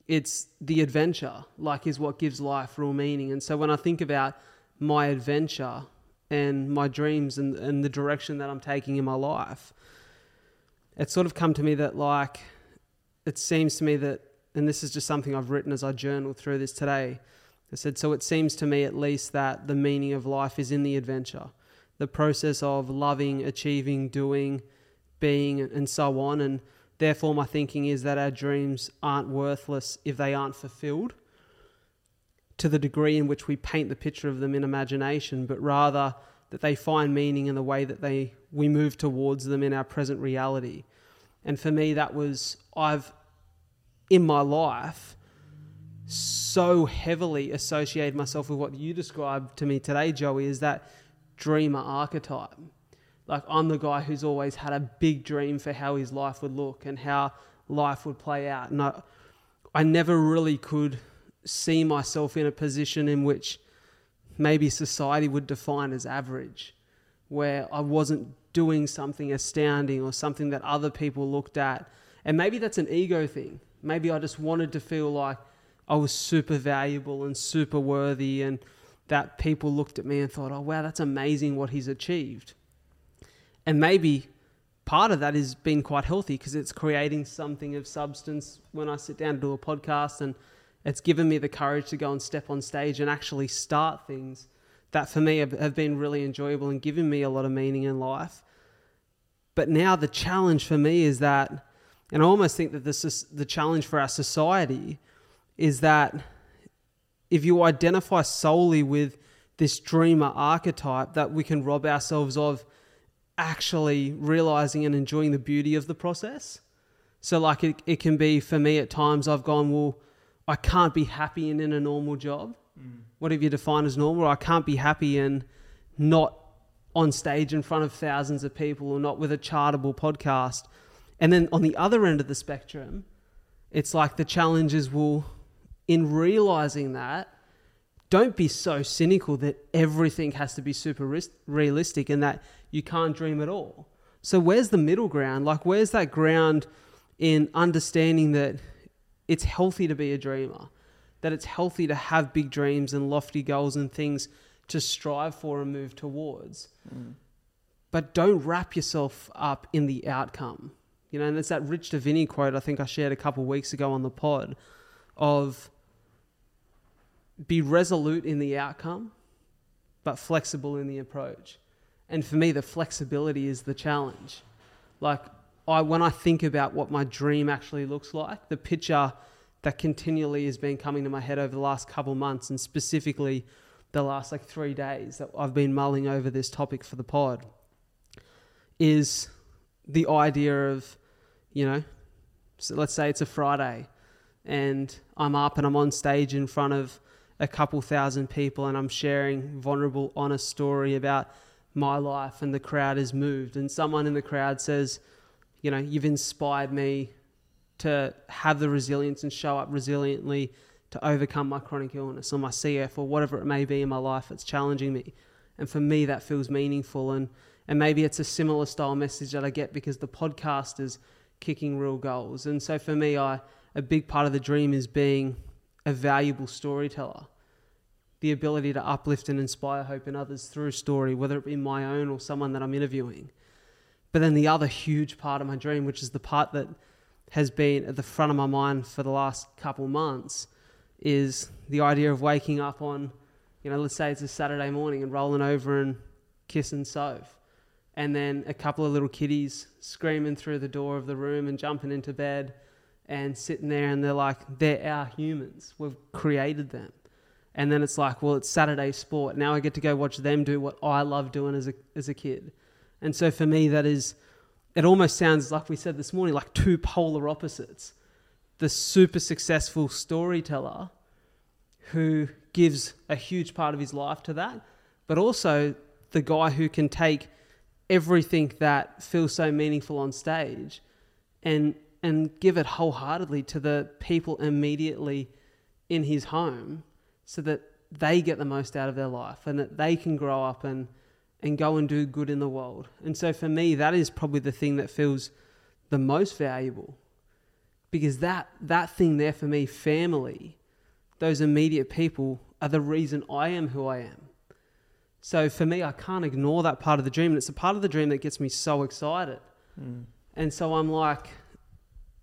It's the adventure, like, is what gives life real meaning. And so when I think about my adventure and my dreams and, and the direction that I'm taking in my life, it's sort of come to me that, like, it seems to me that and this is just something I've written as I journal through this today. I said, so it seems to me at least that the meaning of life is in the adventure, the process of loving, achieving, doing, being, and so on. And therefore, my thinking is that our dreams aren't worthless if they aren't fulfilled to the degree in which we paint the picture of them in imagination, but rather that they find meaning in the way that they we move towards them in our present reality. And for me, that was I've in my life so heavily associated myself with what you described to me today, Joey, is that dreamer archetype. Like I'm the guy who's always had a big dream for how his life would look and how life would play out. And I, I never really could see myself in a position in which maybe society would define as average, where I wasn't doing something astounding or something that other people looked at. And maybe that's an ego thing. Maybe I just wanted to feel like I was super valuable and super worthy, and that people looked at me and thought, oh, wow, that's amazing what he's achieved. And maybe part of that has been quite healthy because it's creating something of substance when I sit down to do a podcast, and it's given me the courage to go and step on stage and actually start things that for me have, have been really enjoyable and given me a lot of meaning in life. But now the challenge for me is that and I almost think that this is the challenge for our society is that if you identify solely with this dreamer archetype, that we can rob ourselves of actually realizing and enjoying the beauty of the process. So, like, it, it can be for me at times, I've gone, well, I can't be happy in, in a normal job. Mm. Whatever you define as normal, I can't be happy in not on stage in front of thousands of people or not with a chartable podcast and then on the other end of the spectrum, it's like the challenges will, in realizing that, don't be so cynical that everything has to be super realistic and that you can't dream at all. So, where's the middle ground? Like, where's that ground in understanding that it's healthy to be a dreamer, that it's healthy to have big dreams and lofty goals and things to strive for and move towards? Mm. But don't wrap yourself up in the outcome. You know, and it's that Rich Diviney quote I think I shared a couple of weeks ago on the pod of be resolute in the outcome, but flexible in the approach. And for me, the flexibility is the challenge. Like, I, when I think about what my dream actually looks like, the picture that continually has been coming to my head over the last couple months, and specifically the last like three days that I've been mulling over this topic for the pod, is the idea of you know, so let's say it's a Friday and I'm up and I'm on stage in front of a couple thousand people and I'm sharing vulnerable, honest story about my life and the crowd is moved and someone in the crowd says, you know, you've inspired me to have the resilience and show up resiliently to overcome my chronic illness or my CF or whatever it may be in my life that's challenging me. And for me, that feels meaningful. And, and maybe it's a similar style message that I get because the podcast is kicking real goals. And so for me, I a big part of the dream is being a valuable storyteller. The ability to uplift and inspire hope in others through story, whether it be my own or someone that I'm interviewing. But then the other huge part of my dream, which is the part that has been at the front of my mind for the last couple months is the idea of waking up on, you know, let's say it's a Saturday morning and rolling over and kissing Soph. And then a couple of little kiddies screaming through the door of the room and jumping into bed and sitting there and they're like, they're our humans. We've created them. And then it's like, well, it's Saturday sport. Now I get to go watch them do what I love doing as a, as a kid. And so for me, that is, it almost sounds like we said this morning, like two polar opposites. The super successful storyteller who gives a huge part of his life to that, but also the guy who can take everything that feels so meaningful on stage and and give it wholeheartedly to the people immediately in his home so that they get the most out of their life and that they can grow up and and go and do good in the world. And so for me that is probably the thing that feels the most valuable because that that thing there for me family those immediate people are the reason I am who I am. So for me, I can't ignore that part of the dream. And it's a part of the dream that gets me so excited. Mm. And so I'm like,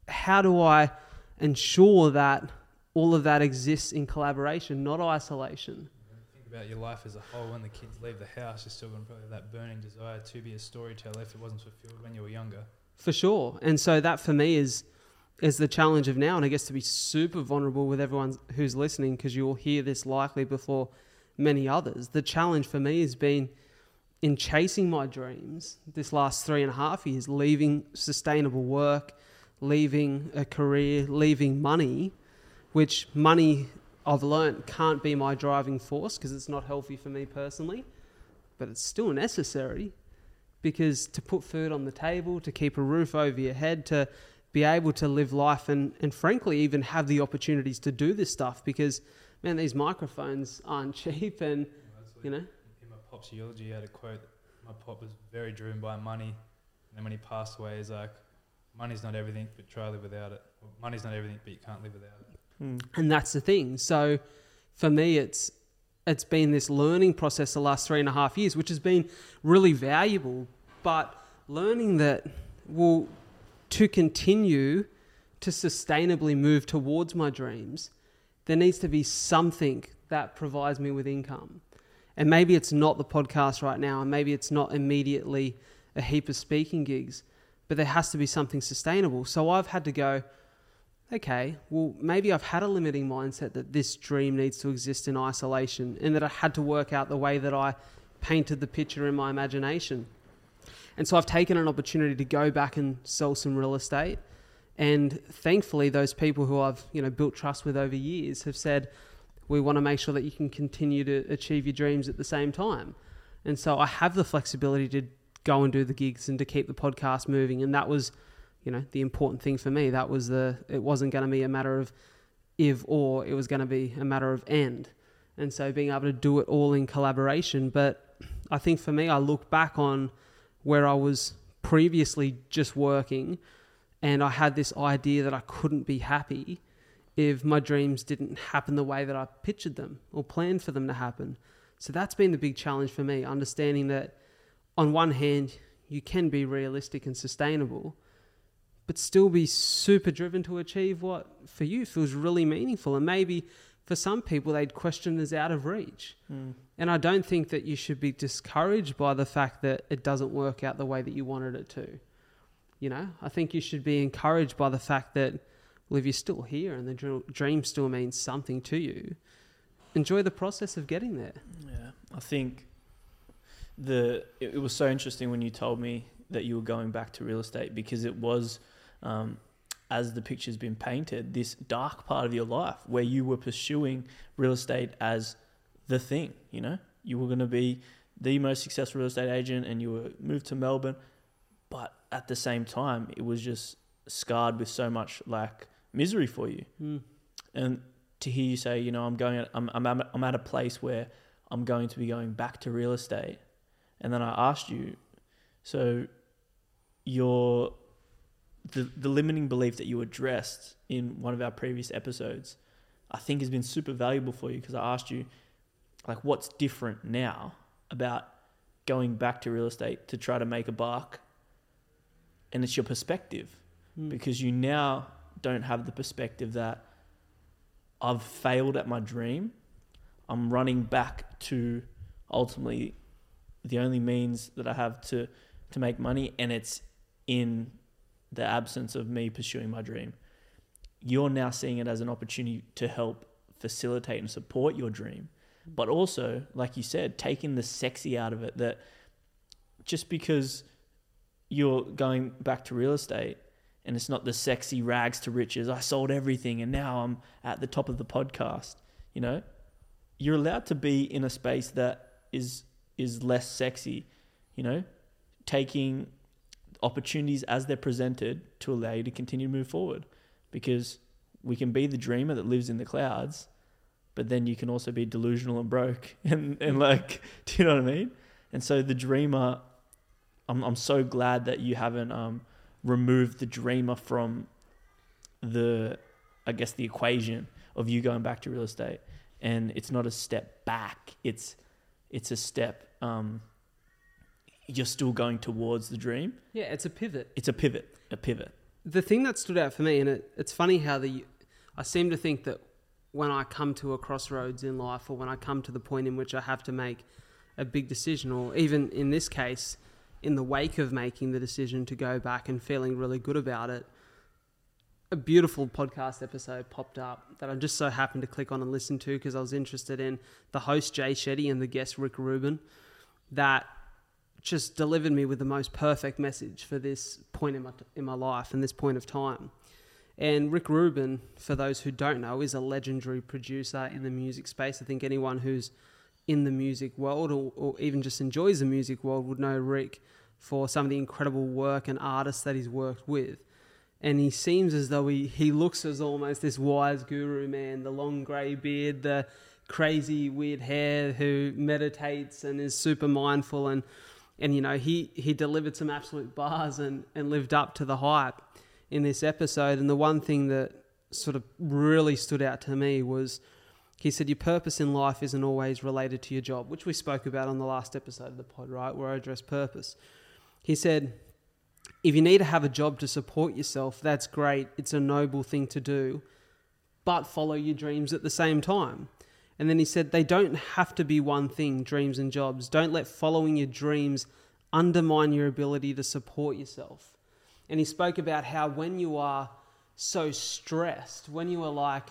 how do I ensure that all of that exists in collaboration, not isolation? Think about your life as a whole. When the kids leave the house, you're still going to probably have that burning desire to be a storyteller if it wasn't fulfilled when you were younger. For sure. And so that for me is is the challenge of now, and I guess to be super vulnerable with everyone who's listening, because you will hear this likely before many others. The challenge for me has been in chasing my dreams this last three and a half years, leaving sustainable work, leaving a career, leaving money, which money I've learned can't be my driving force because it's not healthy for me personally, but it's still necessary because to put food on the table, to keep a roof over your head, to be able to live life and, and frankly even have the opportunities to do this stuff because man these microphones aren't (laughs) cheap and you know. in my pop's eulogy he had a quote my pop was very driven by money. And then when he passed away he's like money's not everything but try to live without it. Well, money's not everything but you can't live without it mm. and that's the thing so for me it's it's been this learning process the last three and a half years which has been really valuable but learning that well to continue to sustainably move towards my dreams, there needs to be something that provides me with income. And maybe it's not the podcast right now, and maybe it's not immediately a heap of speaking gigs, but there has to be something sustainable. So I've had to go, okay, well, maybe I've had a limiting mindset that this dream needs to exist in isolation and that I had to work out the way that I painted the picture in my imagination. And so I've taken an opportunity to go back and sell some real estate. And thankfully, those people who I've you know built trust with over years have said, we want to make sure that you can continue to achieve your dreams at the same time. And so I have the flexibility to go and do the gigs and to keep the podcast moving. And that was, you know, the important thing for me. That was the, it wasn't going to be a matter of if or, it was going to be a matter of end. And so being able to do it all in collaboration. But I think for me, I look back on where I was previously just working and I had this idea that I couldn't be happy if my dreams didn't happen the way that I pictured them or planned for them to happen. So that's been the big challenge for me, understanding that on one hand, you can be realistic and sustainable, but still be super driven to achieve what for you feels really meaningful. And maybe for some people, they'd question as out of reach. Mm. And I don't think that you should be discouraged by the fact that it doesn't work out the way that you wanted it to. You know, I think you should be encouraged by the fact that, well, if you're still here and the dream still means something to you, enjoy the process of getting there. Yeah, I think the it, it was so interesting when you told me that you were going back to real estate because it was um, as the picture's been painted, this dark part of your life where you were pursuing real estate as the thing, you know? You were going to be the most successful real estate agent and you were moved to Melbourne, but at the same time, it was just scarred with so much like misery for you. Mm. And to hear you say, you know, I'm going, at, I'm, I'm, I'm at a place where I'm going to be going back to real estate. And then I asked you, so you're the, the limiting belief that you addressed in one of our previous episodes, I think has been super valuable for you because I asked you, like, what's different now about going back to real estate to try to make a buck? And it's your perspective. mm. because you now don't have the perspective that I've failed at my dream. I'm running back to ultimately the only means that I have to to make money, and it's in the absence of me pursuing my dream. You're now seeing it as an opportunity to help facilitate and support your dream, but also, like you said, taking the sexy out of it. That just because you're going back to real estate and it's not the sexy rags to riches. I sold everything and now I'm at the top of the podcast. You know, you're allowed to be in a space that is is less sexy. You know, taking opportunities as they're presented to allow you to continue to move forward, because we can be the dreamer that lives in the clouds, but then you can also be delusional and broke (laughs) and and like, (laughs) do you know what I mean? And so the dreamer, I'm I'm so glad that you haven't um remove the dreamer from the I guess the equation of you going back to real estate. And it's not a step back. It's it's a step um, you're still going towards the dream. Yeah, it's a pivot. It's a pivot. A pivot. The thing that stood out for me, and it, it's funny how the I seem to think that when I come to a crossroads in life, or when I come to the point in which I have to make a big decision, or even in this case, in the wake of making the decision to go back and feeling really good about it, a beautiful podcast episode popped up that I just so happened to click on and listen to because I was interested in the host Jay Shetty and the guest Rick Rubin that just delivered me with the most perfect message for this point in my, in my life and this point of time. And Rick Rubin, for those who don't know, is a legendary producer in the music space. I think anyone who's in the music world or, or even just enjoys the music world would know Rick for some of the incredible work and artists that he's worked with. And he seems as though he, he looks as almost this wise guru man, the long grey beard, the crazy weird hair who meditates and is super mindful and and you know he he delivered some absolute bars and and lived up to the hype in this episode and the one thing that sort of really stood out to me was he said, Your purpose in life isn't always related to your job, which we spoke about on the last episode of the pod, right? Where I address purpose. He said, If you need to have a job to support yourself, that's great. It's a noble thing to do, but follow your dreams at the same time. And then he said, They don't have to be one thing, dreams and jobs. Don't let following your dreams undermine your ability to support yourself. And he spoke about how when you are so stressed, when you are like,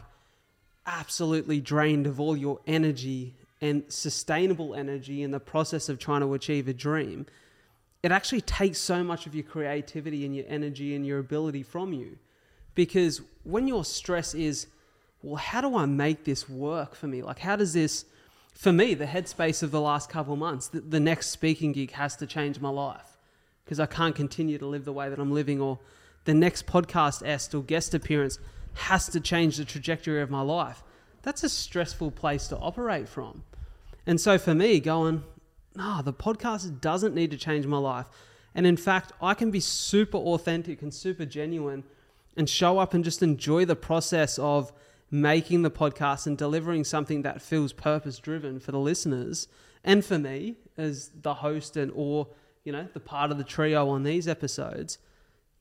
absolutely drained of all your energy and sustainable energy in the process of trying to achieve a dream, it actually takes so much of your creativity and your energy and your ability from you. Because when your stress is, well, how do I make this work for me? Like, how does this, for me, the headspace of the last couple months, the, the next speaking gig has to change my life because I can't continue to live the way that I'm living, or the next podcast est or guest appearance has to change the trajectory of my life. That's a stressful place to operate from. And so for me, going, no, the podcast doesn't need to change my life. And in fact, I can be super authentic and super genuine and show up and just enjoy the process of making the podcast and delivering something that feels purpose driven for the listeners and for me as the host and or you know the part of the trio on these episodes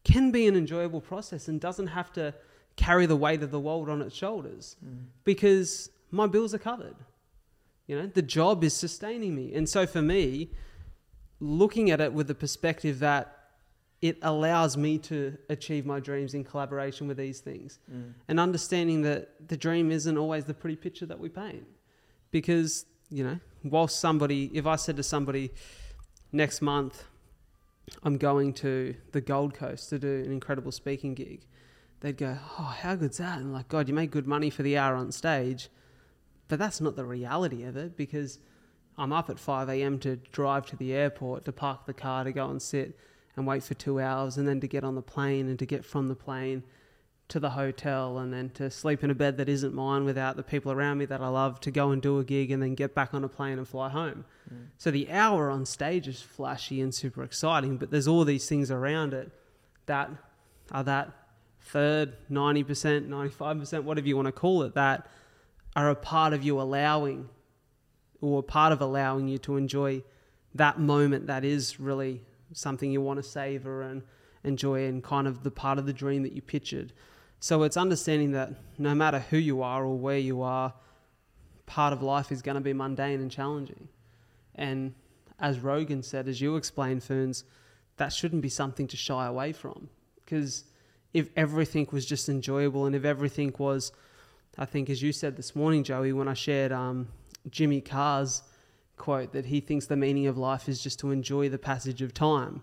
can be an enjoyable process and doesn't have to carry the weight of the world on its shoulders mm. because my bills are covered. You know, the job is sustaining me. And so for me, looking at it with the perspective that it allows me to achieve my dreams in collaboration with these things mm. and understanding that the dream isn't always the pretty picture that we paint. Because, you know, whilst somebody, if I said to somebody next month, I'm going to the Gold Coast to do an incredible speaking gig, they'd go, "Oh, how good's that?" And like, God, you make good money for the hour on stage, but that's not the reality of it because I'm up at 5 a.m. to drive to the airport to park the car to go and sit and wait for two hours, and then to get on the plane and to get from the plane to the hotel and then to sleep in a bed that isn't mine without the people around me that I love to go and do a gig and then get back on a plane and fly home. Mm. So the hour on stage is flashy and super exciting, but there's all these things around it that are that third, 90%, 95%, whatever you want to call it, that are a part of you allowing or part of allowing you to enjoy that moment that is really something you want to savor and, enjoy and kind of the part of the dream that you pictured. So it's understanding that no matter who you are or where you are, part of life is going to be mundane and challenging. And as Rogan said, as you explained, Ferns, that shouldn't be something to shy away from. Because if everything was just enjoyable and if everything was, I think, as you said this morning, Joey, when I shared um, Jimmy Carr's quote that he thinks the meaning of life is just to enjoy the passage of time.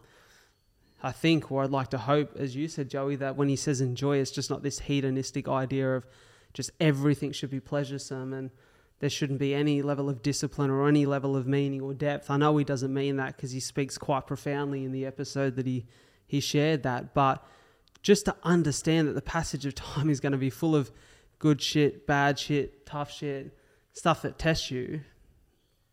I think, or I'd like to hope, as you said, Joey, that when he says enjoy, it's just not this hedonistic idea of just everything should be pleasuresome and there shouldn't be any level of discipline or any level of meaning or depth. I know he doesn't mean that because he speaks quite profoundly in the episode that he, he shared that, but just to understand that the passage of time is going to be full of good shit, bad shit, tough shit, stuff that tests you,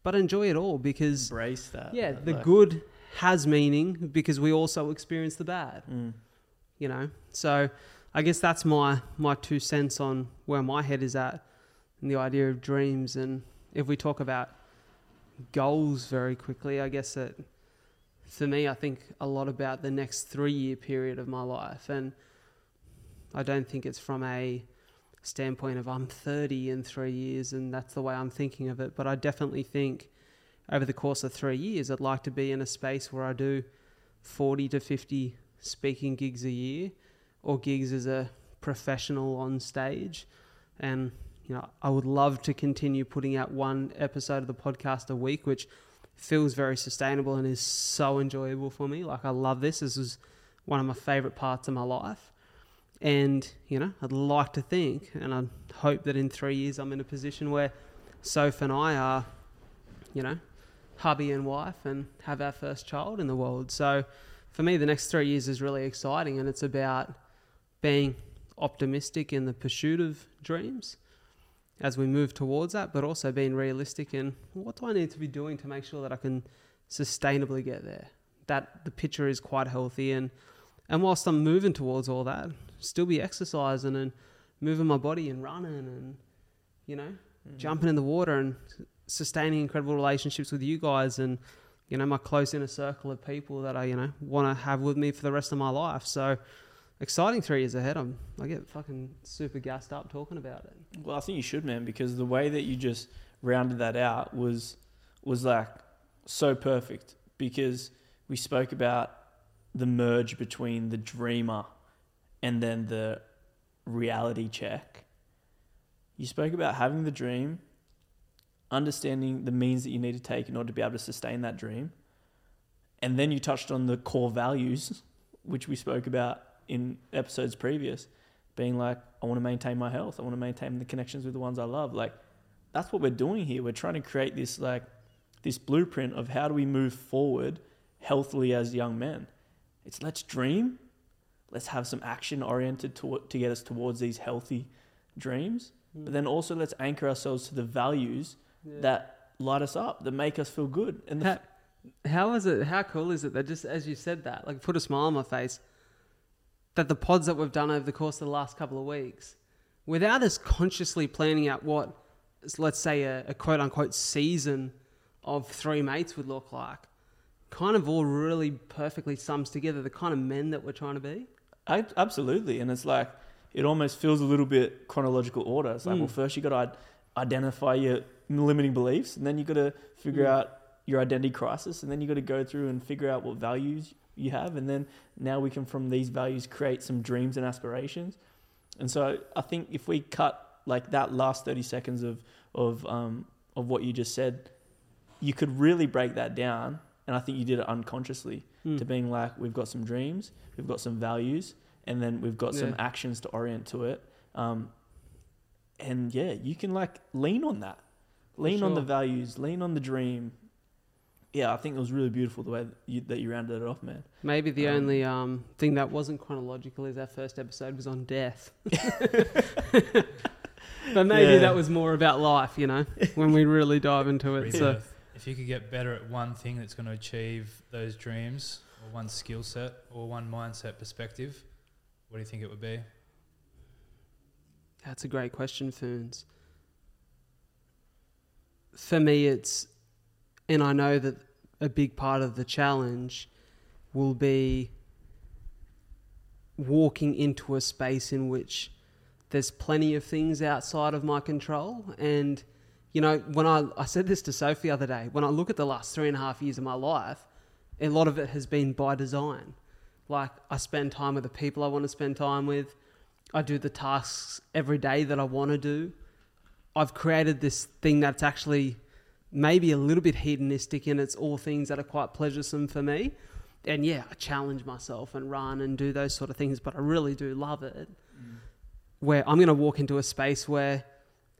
but enjoy it all because embrace that. Yeah, the like, good has meaning because we also experience the bad. Mm. You know, so I guess that's my my two cents on where my head is at and the idea of dreams. And if we talk about goals very quickly, I guess that for me, I think a lot about the next three year period of my life. And I don't think it's from a standpoint of I'm 30 in three years and that's the way I'm thinking of it. But I definitely think over the course of three years, I'd like to be in a space where I do 40 to 50 speaking gigs a year or gigs as a professional on stage. And you know, I would love to continue putting out one episode of the podcast a week, which feels very sustainable and is so enjoyable for me. Like I love this. This is one of my favorite parts of my life. And, you know, I'd like to think and I hope that in three years I'm in a position where Soph and I are, you know, hubby and wife and have our first child in the world. So for me, the next three years is really exciting and it's about being optimistic in the pursuit of dreams as we move towards that, but also being realistic in what do I need to be doing to make sure that I can sustainably get there. That the picture is quite healthy and and whilst I'm moving towards all that, still be exercising and moving my body and running and you know, mm-hmm. jumping in the water and sustaining incredible relationships with you guys and you know my close inner circle of people that I you know want to have with me for the rest of my life. So exciting three years ahead. I'm I get fucking super gassed up talking about it. Well, I think you should, man, because the way that you just rounded that out was was like so perfect because we spoke about the merge between the dreamer and then the reality check. You spoke about having the dream, understanding the means that you need to take in order to be able to sustain that dream. And then you touched on the core values, (laughs) which we spoke about in episodes previous, being like, I want to maintain my health. I want to maintain the connections with the ones I love. Like, that's what we're doing here. We're trying to create this like this blueprint of how do we move forward healthily as young men. It's let's dream, let's have some action oriented to, to get us towards these healthy dreams, mm. but then also let's anchor ourselves to the values yeah. that light us up, that make us feel good. And how, how is it? How cool is it that just as you said that, like put a smile on my face that the pods that we've done over the course of the last couple of weeks, without us consciously planning out what, let's say, a, a quote unquote season of three mates would look like, kind of all really perfectly sums together the kind of men that we're trying to be. Absolutely. And it's like, it almost feels a little bit chronological order. It's like, mm. well, first you got to identify your limiting beliefs, and then you got to figure mm. out your identity crisis, and then you got to go through and figure out what values you have, and then now we can from these values create some dreams and aspirations. And so I think if we cut like that last thirty seconds of of um, of what you just said, you could really break that down. And I think you did it unconsciously mm. to being like, we've got some dreams, we've got some values, and then we've got yeah. some actions to orient to it. Um, and yeah, you can like lean on that, lean sure. on the values, lean on the dream, yeah, I think it was really beautiful the way that you, that you rounded it off, man. Maybe the um, only um, thing that wasn't chronological is our first episode was on death. (laughs) (laughs) but maybe yeah. that was more about life, you know, when we really dive into it. So, if you could get better at one thing that's going to achieve those dreams, or one skill set, or one mindset perspective, what do you think it would be? That's a great question, Ferns. For me, it's and I know that a big part of the challenge will be walking into a space in which there's plenty of things outside of my control. And, you know, when I, I said this to Sophie the other day, when I look at the last three and a half years of my life, a lot of it has been by design. Like, I spend time with the people I want to spend time with. I do the tasks every day that I want to do. I've created this thing that's actually maybe a little bit hedonistic and it's all things that are quite pleasuresome for me. And yeah, I challenge myself and run and do those sort of things, but I really do love it. Mm. Where I'm going to walk into a space where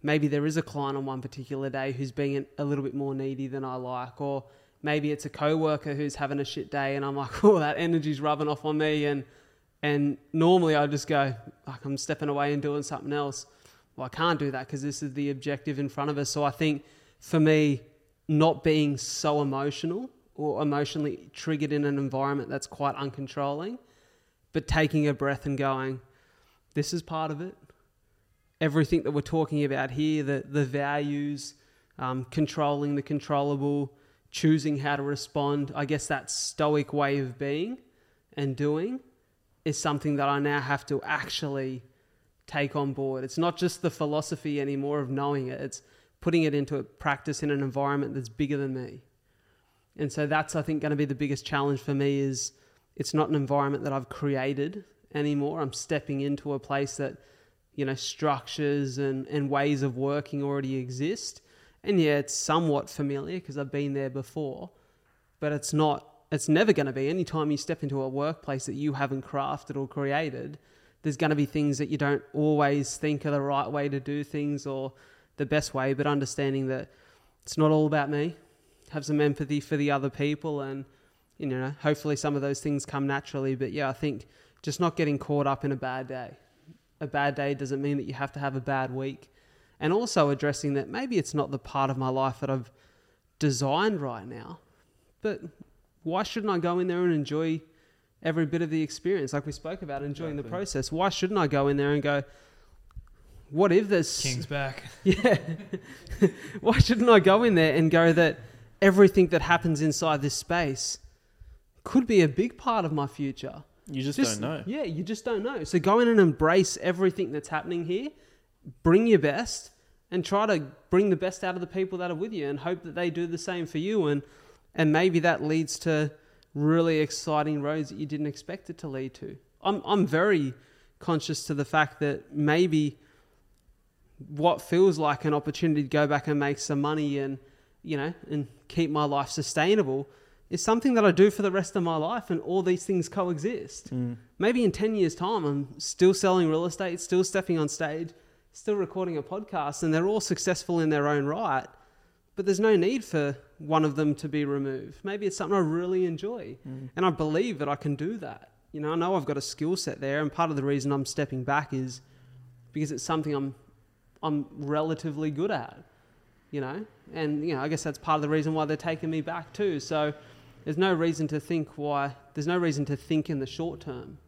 maybe there is a client on one particular day who's being a little bit more needy than I like, or maybe it's a coworker who's having a shit day and I'm like, (laughs) oh, that energy's rubbing off on me. And, and normally I just go, like, I'm stepping away and doing something else. Well, I can't do that because this is the objective in front of us. So I think for me, not being so emotional or emotionally triggered in an environment that's quite uncontrolling, but taking a breath and going, this is part of it. Everything that we're talking about here, the, the values, um, controlling the controllable, choosing how to respond, I guess that stoic way of being and doing is something that I now have to actually take on board. It's not just the philosophy anymore of knowing it, it's putting it into practice in an environment that's bigger than me. And so that's I think going to be the biggest challenge for me is it's not an environment that I've created anymore. I'm stepping into a place that you know structures and, and ways of working already exist. And yeah, it's somewhat familiar because I've been there before, but it's not it's never going to be anytime you step into a workplace that you haven't crafted or created there's going to be things that you don't always think are the right way to do things or the best way, but understanding that it's not all about me. Have some empathy for the other people, and you know, hopefully some of those things come naturally. But yeah, I think just not getting caught up in a bad day. A bad day doesn't mean that you have to have a bad week, and also addressing that maybe it's not the part of my life that I've designed right now, but why shouldn't I go in there and enjoy every bit of the experience? Like we spoke about, enjoying exactly. the process. Why shouldn't I go in there and go? what if this. (laughs) King's back? (laughs) Yeah. (laughs) Why shouldn't I go in there and go that everything that happens inside this space could be a big part of my future? You just, just, don't know. Yeah, you just don't know. So go in and embrace everything that's happening here. Bring your best and try to bring the best out of the people that are with you and hope that they do the same for you and and maybe that leads to really exciting roads that you didn't expect it to lead to. I'm I'm very conscious to the fact that maybe what feels like an opportunity to go back and make some money and you know and keep my life sustainable is something that I do for the rest of my life and all these things coexist. Mm. Maybe in 10 years time I'm still selling real estate, still stepping on stage, still recording a podcast and they're all successful in their own right. But there's no need for one of them to be removed. Maybe it's something I really enjoy mm. and I believe that I can do that. You know, I know I've got a skill set there and part of the reason I'm stepping back is because it's something I'm I'm relatively good at, you know? And, you know, I guess that's part of the reason why they're taking me back too. So there's no reason to think why, there's no reason to think in the short term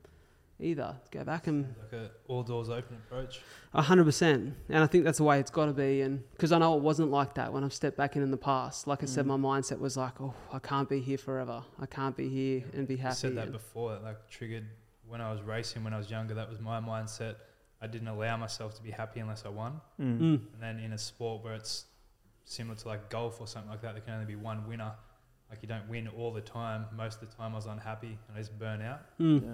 either. Go back and. Like a all doors open approach. A hundred percent. And I think that's the way it's got to be. And because I know it wasn't like that when I've stepped back in in the past. Like I mm. said, my mindset was like, oh, I can't be here forever. I can't be here and be happy. I said that before. That like triggered when I was racing when I was younger. That was my mindset I didn't allow myself to be happy unless I won. Mm. Mm. And then in a sport where it's similar to like golf or something like that, there can only be one winner. Like you don't win all the time. Most of the time, I was unhappy and I just burn out. Mm. Yeah.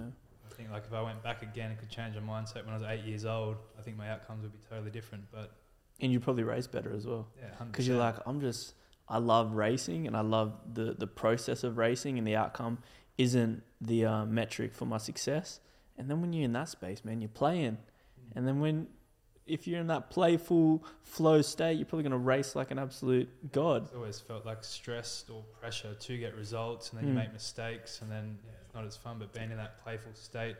I think like if I went back again and could change my mindset when I was eight years old, I think my outcomes would be totally different. But and you probably race better as well. Yeah, because you're like I'm just I love racing and I love the the process of racing and the outcome isn't the uh, metric for my success. And then when you're in that space, man, you're playing and then when if you're in that playful flow state, you're probably going to race like an absolute god. It's always felt like stressed or pressure to get results, and then mm. you make mistakes, and then yeah, it's not as fun. But being in that playful state,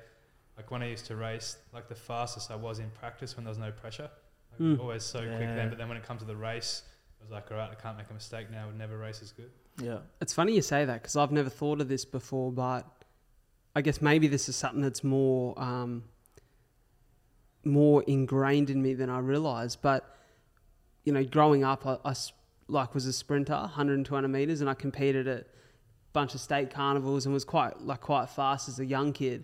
like when I used to race, like the fastest I was in practice when there was no pressure, like mm. always so yeah. quick then. But then when it comes to the race, I was like, all right, I can't make a mistake now. I would never race as good. Yeah, it's funny you say that because I've never thought of this before, but I guess maybe this is something that's more. Um, more ingrained in me than I realized. But you know, growing up, I, I like was a sprinter, 100 and 200 meters, and I competed at a bunch of state carnivals and was quite like quite fast as a young kid.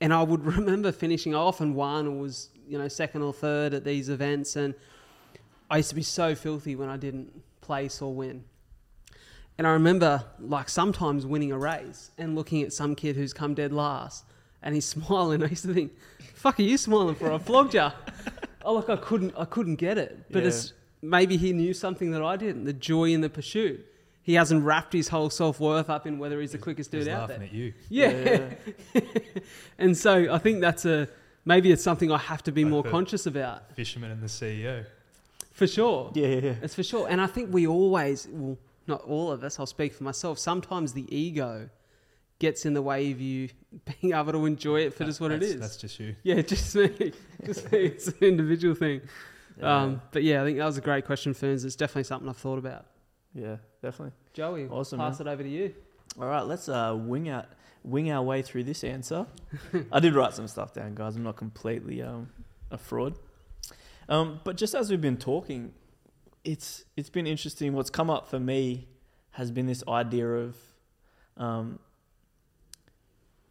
And I would (laughs) remember finishing. I often won or was you know second or third at these events, and I used to be so filthy when I didn't place or win. And I remember like sometimes winning a race and looking at some kid who's come dead last and he's (laughs) smiling. I used to think, fuck are you smiling for? I flogged you. oh look I couldn't I couldn't get it. But yeah. it's maybe he knew something that I didn't, the joy in the pursuit. He hasn't wrapped his whole self worth up in whether he's the quickest dude out there. Laughing at you. Yeah. yeah. (laughs) and so I think that's a maybe it's something I have to be like more conscious about. Fisherman and the CEO. For sure. Yeah, yeah, yeah. It's for sure. And I think we always, well, not all of us, I'll speak for myself, sometimes the ego gets in the way of you (laughs) being able to enjoy it for just what it is. That's just you. Yeah, (laughs) just me. just me. It's an individual thing. Yeah. Um, but yeah, I think that was a great question, Ferns. It's definitely something I've thought about. Yeah, definitely. Joey, awesome, pass man. it over to you. All right, let's uh, wing out wing our way through this answer. I did write some stuff down, guys. I'm not completely um, a fraud. Um, but just as we've been talking, it's it's been interesting. What's come up for me has been this idea of, um,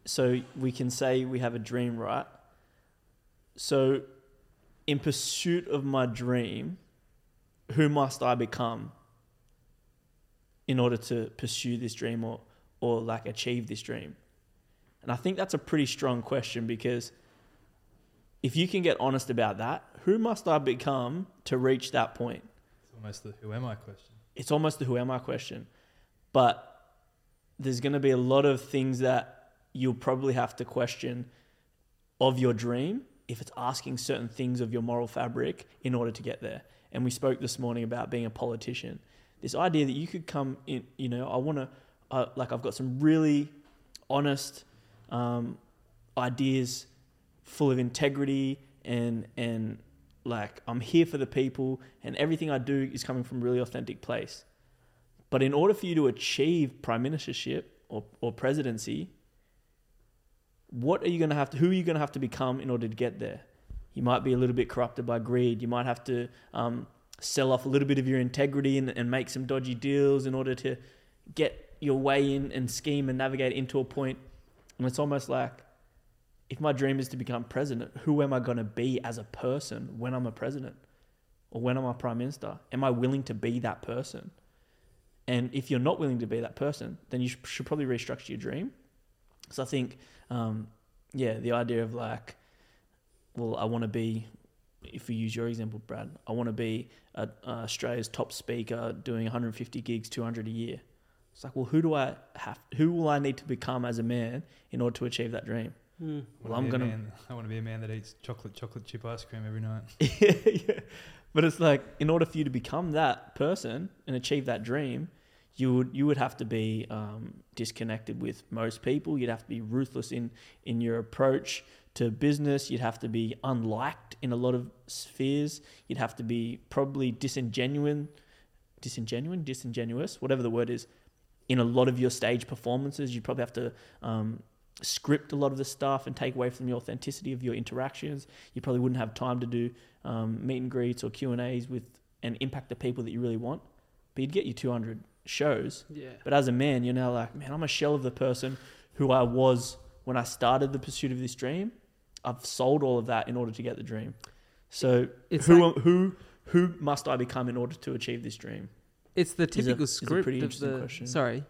so we can say we have a dream, right? So, in pursuit of my dream, who must I become in order to pursue this dream or or like achieve this dream? And I think that's a pretty strong question because if you can get honest about that, who must I become to reach that point? It's almost the who am I question. It's almost the who am I question. But there's going to be a lot of things that you'll probably have to question of your dream if it's asking certain things of your moral fabric in order to get there. And we spoke this morning about being a politician. This idea that you could come in, you know, I want to, uh, like, I've got some really honest um, ideas full of integrity and and like I'm here for the people and everything I do is coming from really authentic place. But in order for you to achieve prime ministership or, or presidency, what are you going to have to who are you going to have to become in order to get there? You might be a little bit corrupted by greed. You might have to um, sell off a little bit of your integrity and, and make some dodgy deals in order to get your way in and scheme and navigate into a point. And it's almost like if my dream is to become president, who am I going to be as a person when I'm a president or when I'm a prime minister? Am I willing to be that person? And if you're not willing to be that person, then you should probably restructure your dream. So I think, um, yeah, the idea of like, well, I want to be, if we use your example, Brad, I want to be a, a Australia's top speaker doing 150 gigs, 200 a year. It's like, well, who do I have? Who will I need to become as a man in order to achieve that dream? Mm. Well, I'm gonna. Man, I want to be a man that eats chocolate chocolate chip ice cream every night. (laughs) yeah, yeah. But it's like, in order for you to become that person and achieve that dream, you would you would have to be um, disconnected with most people. You'd have to be ruthless in in your approach to business. You'd have to be unliked in a lot of spheres. You'd have to be probably disingenuine, disingenuine, disingenuous, whatever the word is. In a lot of your stage performances, you'd probably have to um, script a lot of the stuff and take away from the authenticity of your interactions. You probably wouldn't have time to do um, meet and greets or Q and A's with and impact the people that you really want. But you'd get you 200 shows. Yeah. But as a man, you're now like, man, I'm a shell of the person who I was when I started the pursuit of this dream. I've sold all of that in order to get the dream. So it's who like, who who must I become in order to achieve this dream? It's the typical a, script of the. Question. Sorry,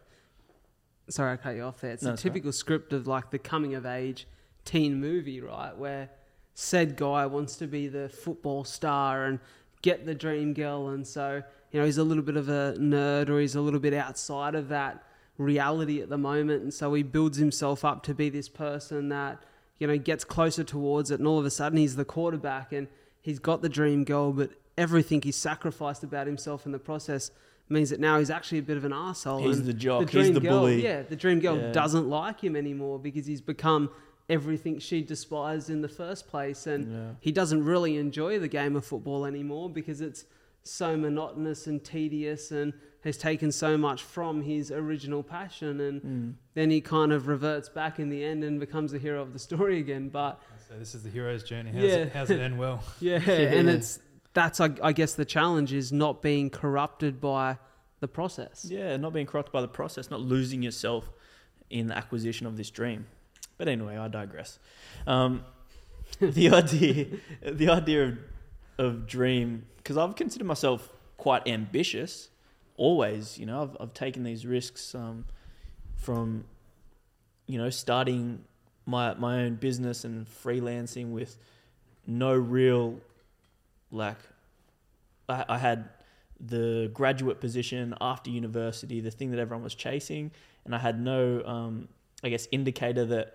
sorry, I cut you off there. It's no, a typical right. script of like the coming of age teen movie, right? Where said guy wants to be the football star and get the dream girl, and so you know he's a little bit of a nerd or he's a little bit outside of that reality at the moment, and so he builds himself up to be this person that you know gets closer towards it, and all of a sudden he's the quarterback and he's got the dream girl, but everything he's sacrificed about himself in the process means that now he's actually a bit of an asshole. He's the jock. The he's the girl, bully. Yeah, the dream girl yeah. doesn't like him anymore because he's become everything she despised in the first place, and yeah. he doesn't really enjoy the game of football anymore because it's so monotonous and tedious and has taken so much from his original passion and mm. then he kind of reverts back in the end and becomes the hero of the story again but so this is the hero's journey how's, yeah. it, how's it end well (laughs) yeah, yeah. (laughs) and it's that's I, I guess the challenge is not being corrupted by the process. Yeah, not being corrupted by the process, not losing yourself in the acquisition of this dream. But anyway, I digress. Um, (laughs) the idea, the idea of of dream, because I've considered myself quite ambitious, always. You know, I've I've taken these risks um, from, you know, starting my my own business and freelancing with no real, like, I, I had the graduate position after university, the thing that everyone was chasing, and I had no, um, I guess, indicator that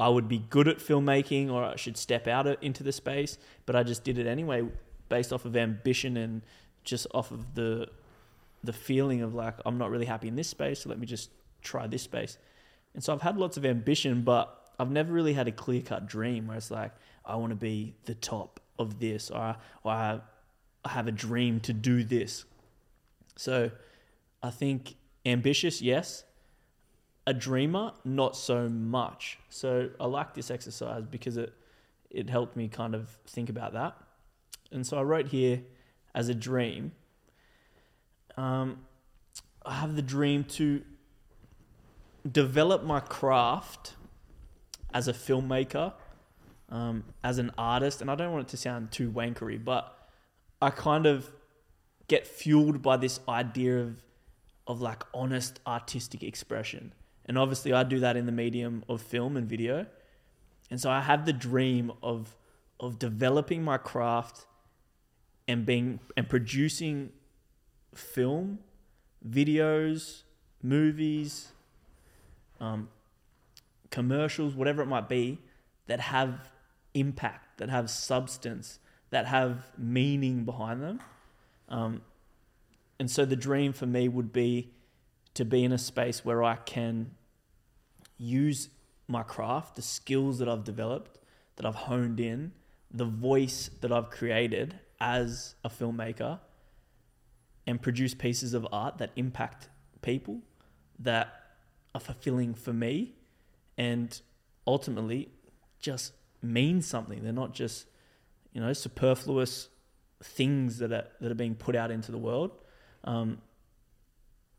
I would be good at filmmaking or I should step out into the space, but I just did it anyway based off of ambition and just off of the the feeling of like I'm not really happy in this space, so let me just try this space. And so I've had lots of ambition, but I've never really had a clear cut dream where it's like I want to be the top of this or, or I, I have a dream to do this. So I think ambitious, yes, a dreamer, not so much. So I like this exercise because it it helped me kind of think about that. And so I wrote here as a dream. Um, I have the dream to develop my craft as a filmmaker, um, as an artist, and I don't want it to sound too wankery, but I kind of get fueled by this idea of of like honest artistic expression. And obviously, I do that in the medium of film and video. And so I have the dream of of developing my craft and being and producing film, videos, movies, um, commercials, whatever it might be, that have impact, that have substance, that have meaning behind them. Um, and so the dream for me would be to be in a space where I can use my craft, the skills that I've developed, that I've honed in, the voice that I've created as a filmmaker, and produce pieces of art that impact people, that are fulfilling for me, and ultimately just mean something. They're not just, you know, superfluous things that are that are being put out into the world. Um,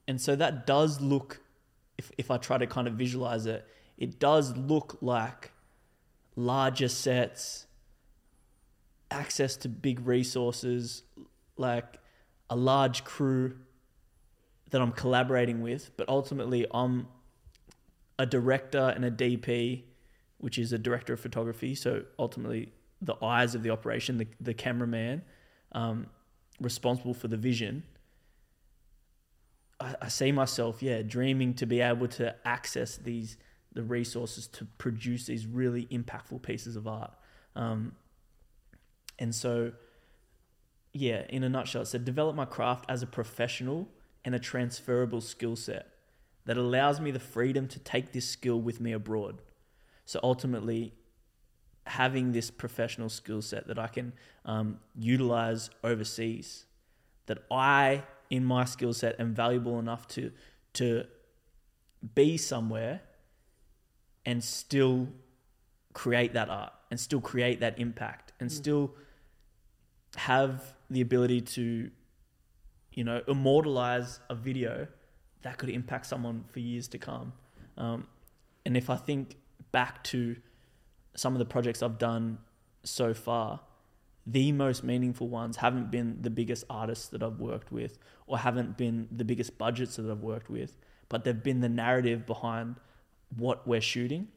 and so that does look if, if I try to kind of visualize it, it does look like larger sets, access to big resources, like a large crew that I'm collaborating with, but ultimately I'm a director and a DP, which is a director of photography. So ultimately, the eyes of the operation, the, the cameraman, um, responsible for the vision I, I see myself, yeah, dreaming to be able to access these the resources to produce these really impactful pieces of art. Um, and so, yeah, in a nutshell, it said develop my craft as a professional and a transferable skill set that allows me the freedom to take this skill with me abroad. So ultimately, having this professional skill set that I can um, utilize overseas, that I in my skill set am valuable enough to to be somewhere and still create that art and still create that impact and mm. still have the ability to you know immortalize a video that could impact someone for years to come um, and if i think back to some of the projects i've done so far the most meaningful ones haven't been the biggest artists that I've worked with or haven't been the biggest budgets that I've worked with, but they've been the narrative behind what we're shooting.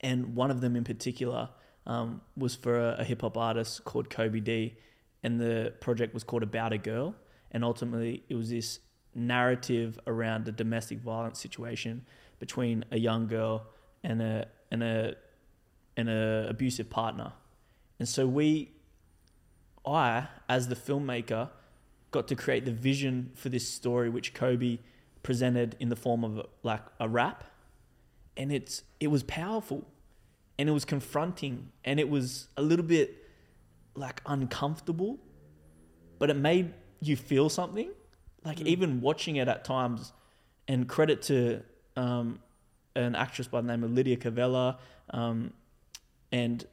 And one of them in particular um, was for a, a hip hop artist called Kobe D, and the project was called About a Girl. And ultimately, it was this narrative around a domestic violence situation between a young girl and a and a and a abusive partner. And so we I, as the filmmaker, got to create the vision for this story, which Kobe presented in the form of like a rap, and it's it was powerful, and it was confronting, and it was a little bit like uncomfortable, but it made you feel something. Like mm. even watching it at times, and credit to um, an actress by the name of Lydia Cavella, um, and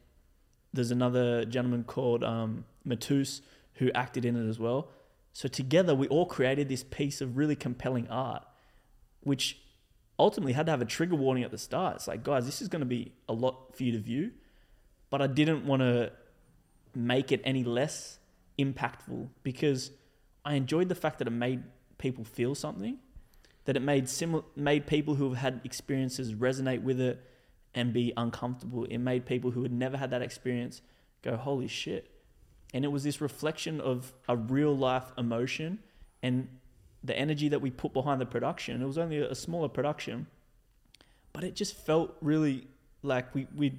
there's another gentleman called um, Matus who acted in it as well. So together we all created this piece of really compelling art, which ultimately had to have a trigger warning at the start. It's like, guys, this is going to be a lot for you to view, but I didn't want to make it any less impactful because I enjoyed the fact that it made people feel something, that it made similar made people who have had experiences resonate with it and be uncomfortable. It made people who had never had that experience go, "Holy shit." And it was this reflection of a real life emotion and the energy that we put behind the production. It was only a smaller production, but it just felt really like we we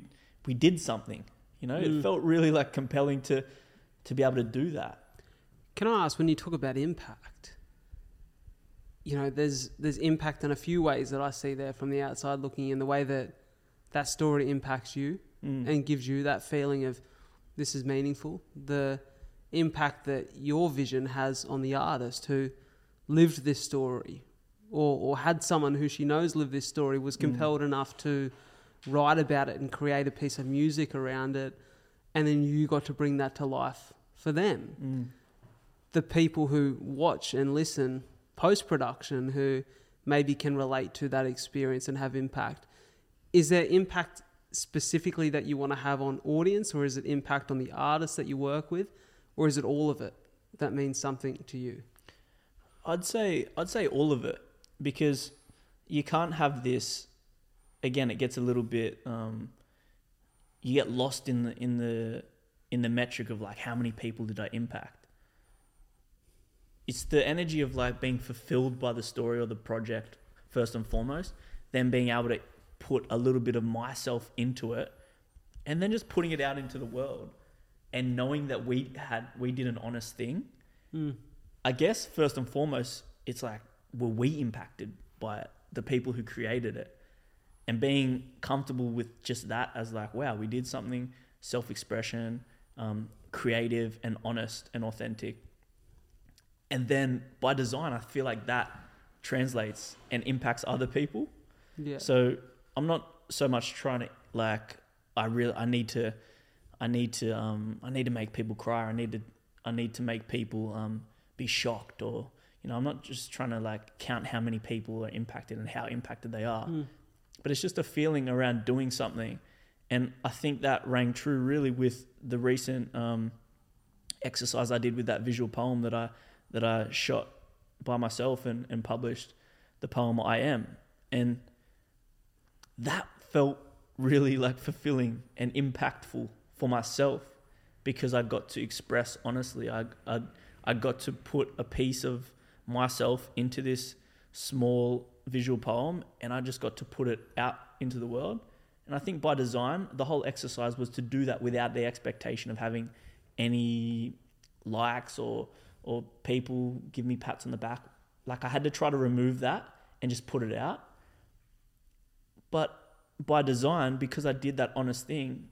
we did something. You know, mm. it felt really like compelling to to be able to do that. Can I ask when you talk about impact? You know, there's there's impact in a few ways that I see there from the outside looking in the way that that story impacts you mm. and gives you that feeling of this is meaningful. The impact that your vision has on the artist who lived this story or, or had someone who she knows lived this story was mm. compelled mm. enough to write about it and create a piece of music around it and then you got to bring that to life for them mm. the people who watch and listen post production who maybe can relate to that experience and have impact is there impact specifically that you want to have on audience or is it impact on the artists that you work with or is it all of it that means something to you I'd say I'd say all of it because you can't have this. Again, it gets a little bit. Um, you get lost in the in the in the metric of like how many people did I impact. It's the energy of like being fulfilled by the story or the project first and foremost, then being able to put a little bit of myself into it, and then just putting it out into the world, and knowing that we had we did an honest thing. Mm I guess first and foremost, it's like, were we impacted by it? The people who created it. And being comfortable with just that as like, wow, we did something self expression, um, creative and honest and authentic. And then by design, I feel like that translates and impacts other people. Yeah. So I'm not so much trying to like I really I need to I need to um I need to make people cry. I need to I need to make people um be shocked or you know i'm not just trying to like count how many people are impacted and how impacted they are mm. but it's just a feeling around doing something and i think that rang true really with the recent um, exercise i did with that visual poem that i that i shot by myself and, and published the poem i am and that felt really like fulfilling and impactful for myself because I got to express honestly. I, I I got to put a piece of myself into this small visual poem and I just got to put it out into the world. And I think by design, the whole exercise was to do that without the expectation of having any likes or or people give me pats on the back. Like I had to try to remove that and just put it out. But by design, because I did that honest thing,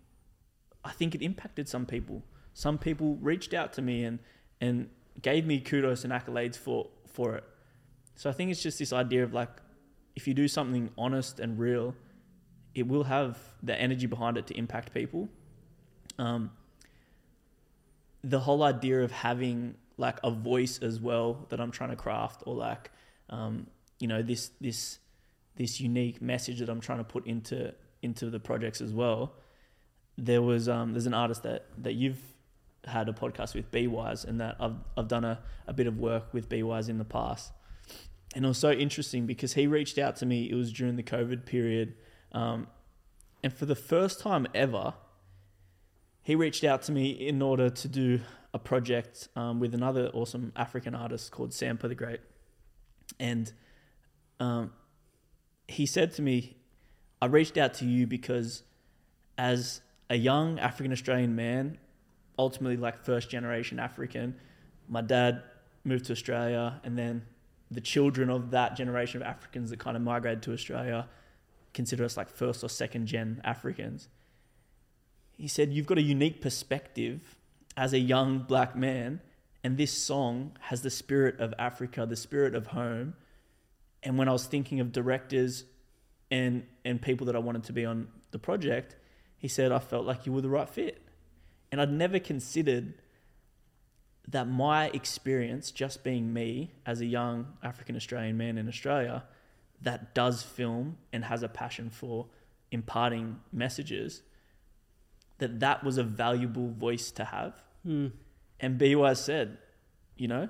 I think it impacted some people. Some people reached out to me and and gave me kudos and accolades for for it. So I think it's just this idea of like, if you do something honest and real, it will have the energy behind it to impact people. Um, the whole idea of having like a voice as well that I'm trying to craft, or like, um, you know, this this this unique message that I'm trying to put into into the projects as well. There was um, there's an artist that that you've had a podcast with BWise and that I've, I've done a, a bit of work with BWise in the past. And it was so interesting because he reached out to me, it was during the COVID period. Um, and for the first time ever, he reached out to me in order to do a project um, with another awesome African artist called Sampa the Great. And um, he said to me, I reached out to you because as a young African Australian man ultimately like first generation African. My dad moved to Australia, and then the children of that generation of Africans that kind of migrated to Australia consider us like first or second gen Africans. He said, You've got a unique perspective as a young black man, and this song has the spirit of Africa, the spirit of home. And when I was thinking of directors and, and people that I wanted to be on the project, he said, I felt like you were the right fit. And I'd never considered that my experience, just being me as a young African Australian man in Australia, that does film and has a passion for imparting messages, that that was a valuable voice to have. Mm. And BY said, you know,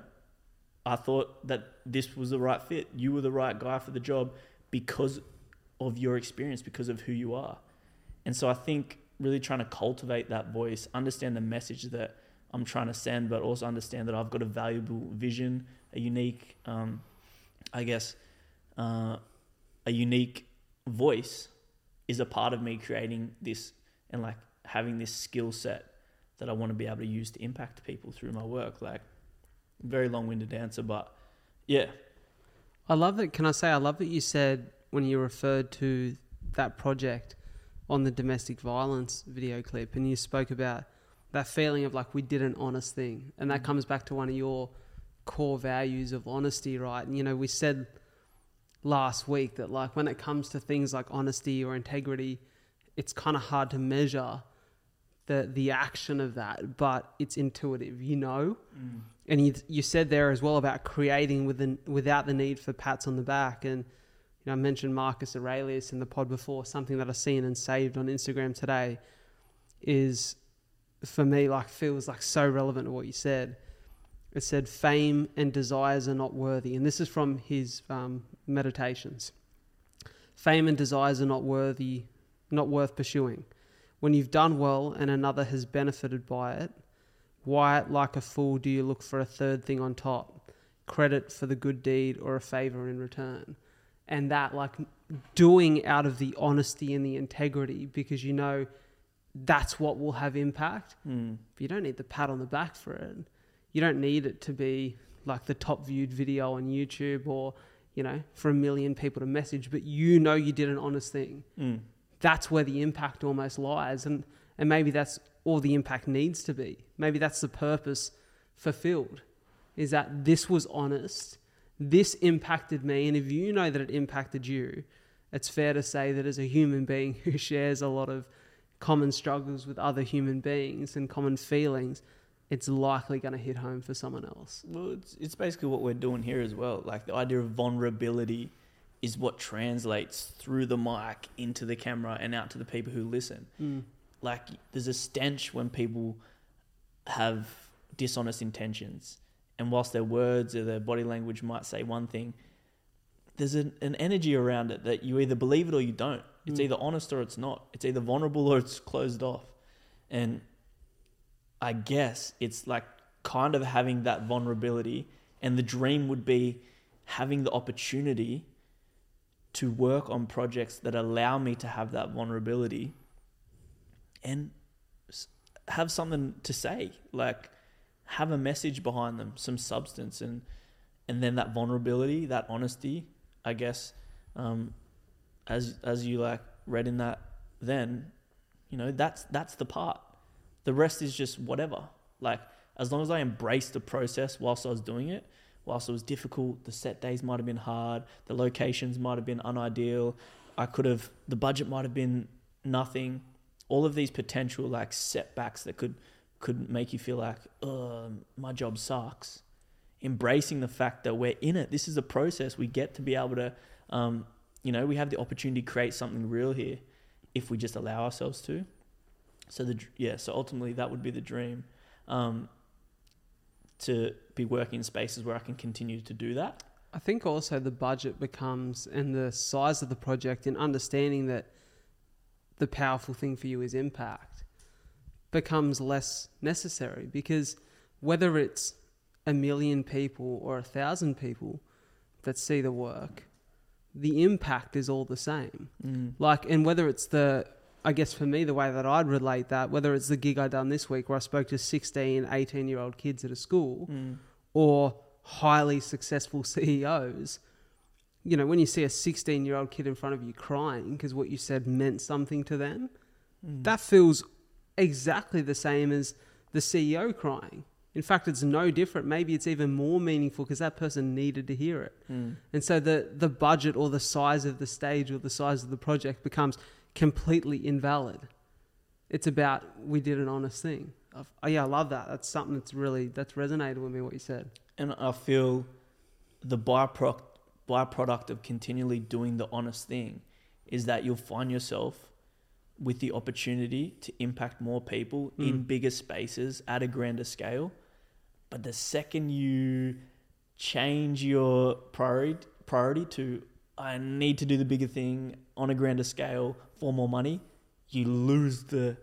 I thought that this was the right fit. You were the right guy for the job because of your experience, because of who you are. And so I think really trying to cultivate that voice, understand the message that I'm trying to send, but also understand that I've got a valuable vision, a unique, um, I guess, uh, a unique voice is a part of me creating this and like having this skill set that I want to be able to use to impact people through my work. Like, very long winded answer, but yeah. I love that. Can I say, I love that you said when you referred to that project on the domestic violence video clip and you spoke about that feeling of like we did an honest thing. And that mm. comes back to one of your core values of honesty, right? And, you know, we said last week that like when it comes to things like honesty or integrity, it's kind of hard to measure the the action of that, but it's intuitive, you know. Mm. And you you said there as well about creating within without the need for pats on the back, and you know I mentioned Marcus Aurelius in the pod before. Something that I've seen and saved on Instagram today is for me like feels like so relevant to what you said. It said fame and desires are not worthy, and this is from his um, meditations. Fame and desires are not worthy, not worth pursuing when you've done well and another has benefited by it, why, like a fool, do you look for a third thing on top? Credit for the good deed or a favor in return? And that, like, doing out of the honesty and the integrity because you know that's what will have impact. Mm. But you don't need the pat on the back for it. You don't need it to be like the top viewed video on YouTube or, you know, for a million people to message, but you know you did an honest thing. Mm that's where the impact almost lies. And, and maybe that's all the impact needs to be. Maybe that's the purpose fulfilled is that this was honest, this impacted me. And if you know that it impacted you, it's fair to say that as a human being (laughs) who shares a lot of common struggles with other human beings and common feelings, it's likely going to hit home for someone else. Well, it's, it's basically what we're doing here as well. Like the idea of vulnerability is what translates through the mic into the camera and out to the people who listen. Mm. Like there's a stench when people have dishonest intentions, and whilst their words or their body language might say one thing, there's an, an energy around it that you either believe it or you don't. It's mm. either honest or it's not. It's either vulnerable or it's closed off. And I guess it's like kind of having that vulnerability. And the dream would be having the opportunity to work on projects that allow me to have that vulnerability and have something to say like have a message behind them some substance and and then that vulnerability that honesty i guess um, as as you like read in that then you know that's that's the part the rest is just whatever like as long as i embrace the process whilst i was doing it whilst it was difficult, the set days might have been hard, the locations might have been unideal. I could have, the budget might have been nothing. All of these potential like setbacks that could could make you feel like, oh, my job sucks. Embracing the fact that we're in it. This is a process. We get to be able to, um, you know, we have the opportunity to create something real here if we just allow ourselves to. So the yeah, so ultimately that would be the dream. Um, to be working in spaces where I can continue to do that. I think also the budget becomes and the size of the project and understanding that the powerful thing for you is impact becomes less necessary because whether it's a million people or a thousand people that see the work, the impact is all the same. Mm. Like, and whether it's the I guess for me, the way that I'd relate that, whether it's the gig I done this week where I spoke to 16, 18 year old kids at a school mm. or highly successful (laughs) CEOs, you know, when you see a 16 year old kid in front of you crying because what you said meant something to them, mm. that feels exactly the same as the CEO crying. In fact, it's no different. Maybe it's even more meaningful because that person needed to hear it. Mm. And so the, the budget or the size of the stage or the size of the project becomes completely invalid. It's about we did an honest thing. I've, oh yeah, I love that. That's something that's really that's resonated with me. What you said, and I feel the byproduct byproduct of continually doing the honest thing is that you'll find yourself with the opportunity to impact more people mm. in bigger spaces at a grander scale. But the second you change your priority priority to I need to do the bigger thing on a grander scale for more money, you lose the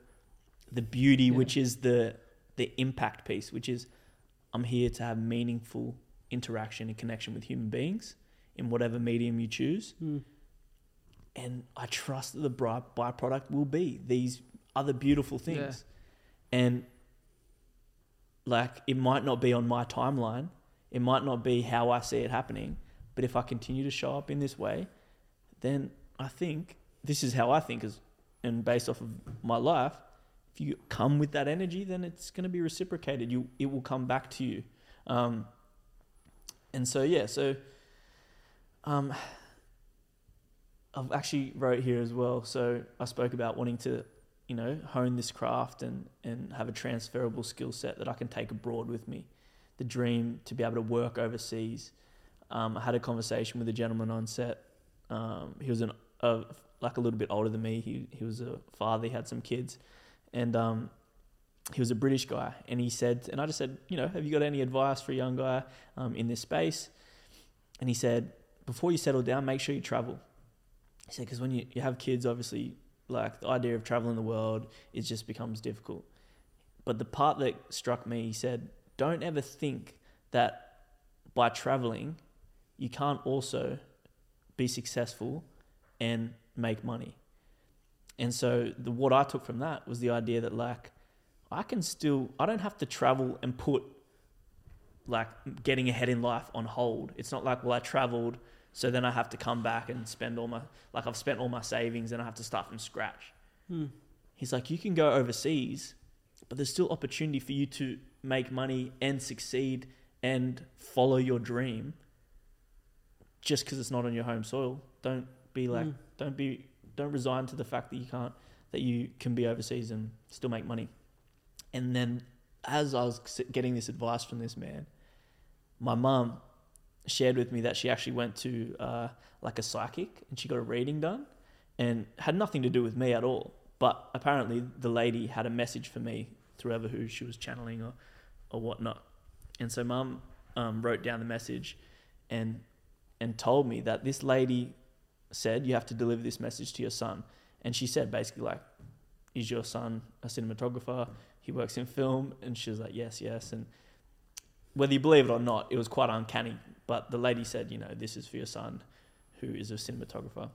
the beauty, yeah. which is the the impact piece, which is I'm here to have meaningful interaction and connection with human beings in whatever medium you choose. Mm. And I trust that the byproduct will be these other beautiful things. Yeah. And like it might not be on my timeline, it might not be how I see it happening, but if I continue to show up in this way, then I think this is how I think is and based off of my life, if you come with that energy, then it's going to be reciprocated. You it will come back to you. Um, and so yeah, so um, I've actually wrote here as well. So I spoke about wanting to, you know, hone this craft and and have a transferable skill set that I can take abroad with me. The dream to be able to work overseas. Um, I had a conversation with a gentleman on set. Um, he was an a, like a little bit older than me. He he was a father. He had some kids, and um, he was a British guy. And he said, and I just said, you know, have you got any advice for a young guy um, in this space? And he said, before you settle down, make sure you travel. He said, because when you, you have kids, obviously, like the idea of traveling the world, it just becomes difficult. But the part that struck me, he said, don't ever think that by traveling, you can't also be successful and make money. And so the, what I took from that was the idea that like I can still I don't have to travel and put like getting ahead in life on hold. It's not like well I traveled so then I have to come back and spend all my like I've spent all my savings and I have to start from scratch. Hmm. He's like you can go overseas, but there's still opportunity for you to make money and succeed and follow your dream just because it's not on your home soil. Don't be like mm. don't be don't resign to the fact that you can't that you can be overseas and still make money. And then as I was getting this advice from this man, my mum shared with me that she actually went to uh, like a psychic and she got a reading done and had nothing to do with me at all. But apparently the lady had a message for me through ever who she was channeling or, or whatnot. And so mum um, wrote down the message and and told me that this lady said, You have to deliver this message to your son. And she said, basically, like, Is your son a cinematographer? He works in film. And she was like, Yes, yes. And whether you believe it or not, it was quite uncanny. But the lady said, You know, this is for your son who is a cinematographer.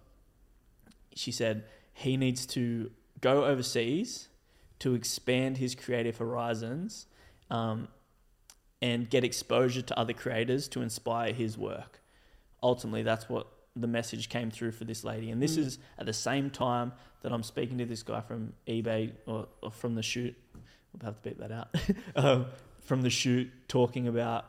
She said, He needs to go overseas to expand his creative horizons um, and get exposure to other creators to inspire his work. Ultimately, that's what the message came through for this lady. And this mm. is at the same time that I'm speaking to this guy from eBay or, or from the shoot. We'll have to beat that out. (laughs) um, from the shoot, talking about,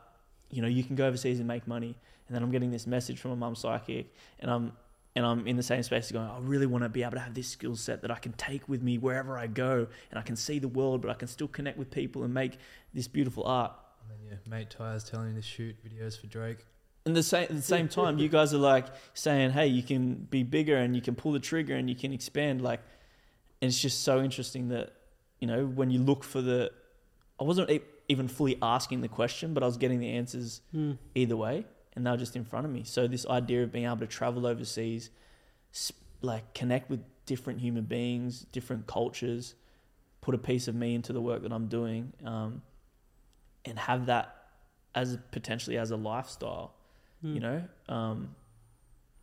you know, you can go overseas and make money. And then I'm getting this message from a mum psychic, and I'm and I'm in the same space going, I really want to be able to have this skill set that I can take with me wherever I go, and I can see the world, but I can still connect with people and make this beautiful art. And then your mate Tye's telling me to shoot videos for Drake. And the same, at the same time, you guys are like saying, "Hey, you can be bigger and you can pull the trigger and you can expand." Like, and it's just so interesting that you know when you look for the, I wasn't even fully asking the question, but I was getting the answers mm. either way, and they were just in front of me. So this idea of being able to travel overseas, like connect with different human beings, different cultures, put a piece of me into the work that I'm doing, um, and have that as potentially as a lifestyle mm. you know, um,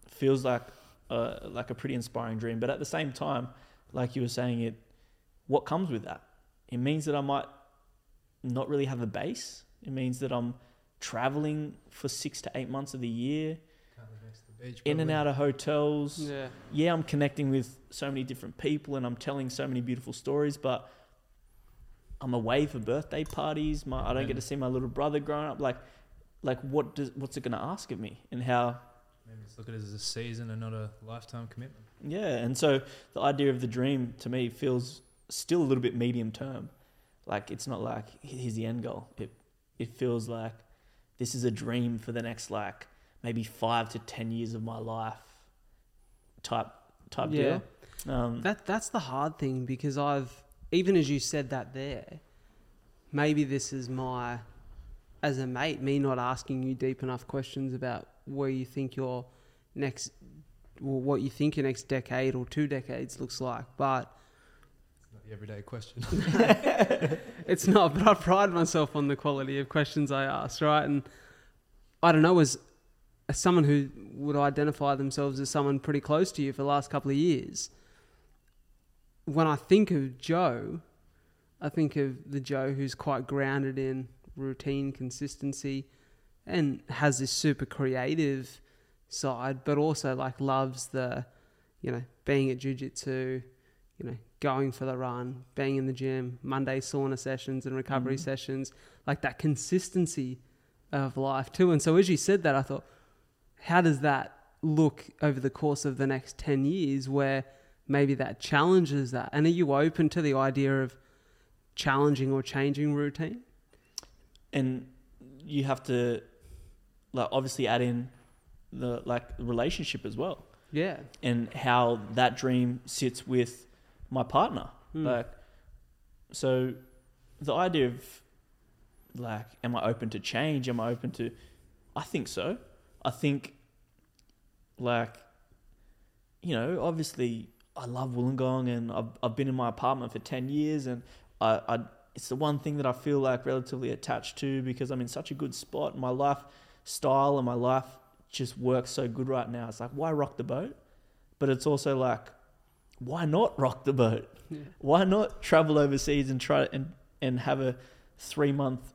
feels like a, like a pretty inspiring dream. But at the same time, like you were saying, it what comes with that? It means that I might not really have a base. It means that I'm traveling for six to eight months of the year, beach, in and out of hotels. Yeah. yeah, I'm connecting with so many different people and I'm telling so many beautiful stories, but I'm away for birthday parties. My I don't get to see my little brother growing up. Like like what does what's it going to ask of me and how maybe let's look at it as a season and not a lifetime commitment yeah and so the idea of the dream to me feels still a little bit medium term like it's not like here's the end goal it it feels like this is a dream for the next like maybe five to ten years of my life type type Yeah. deal. Um, That that's the hard thing because I've even as you said that there, maybe this is my as a mate, me not asking you deep enough questions about where you think your next well, what you think your next decade or two decades looks like. But the everyday question. (laughs) (laughs) it's not, but I pride myself on the quality of questions I ask, right? And I don't know, as, as someone who would identify themselves as someone pretty close to you for the last couple of years, when I think of Joe, I think of the Joe who's quite grounded in routine, consistency, and has this super creative side, but also like loves the, you know, being at jujitsu, you know, going for the run, being in the gym, Monday sauna sessions and recovery Mhm. sessions, like that consistency of life too. And so as you said that, I thought, how does that look over the course of the next 10 years where maybe that challenges that? And are you open to the idea of challenging or changing routine? and you have to like obviously add in the like relationship as well Yeah. and how that dream sits with my partner. Mm. like so the idea of like am i open to change? Am i open to i think so. I think like you know obviously i love wollongong and i've, I've been in my apartment for 10 years and I, I it's the one thing that i feel like relatively attached to because i'm in such a good spot. My lifestyle and my life just works so good right now. It's like why rock the boat? But it's also like why not rock the boat yeah. why not travel overseas and try and and have a three month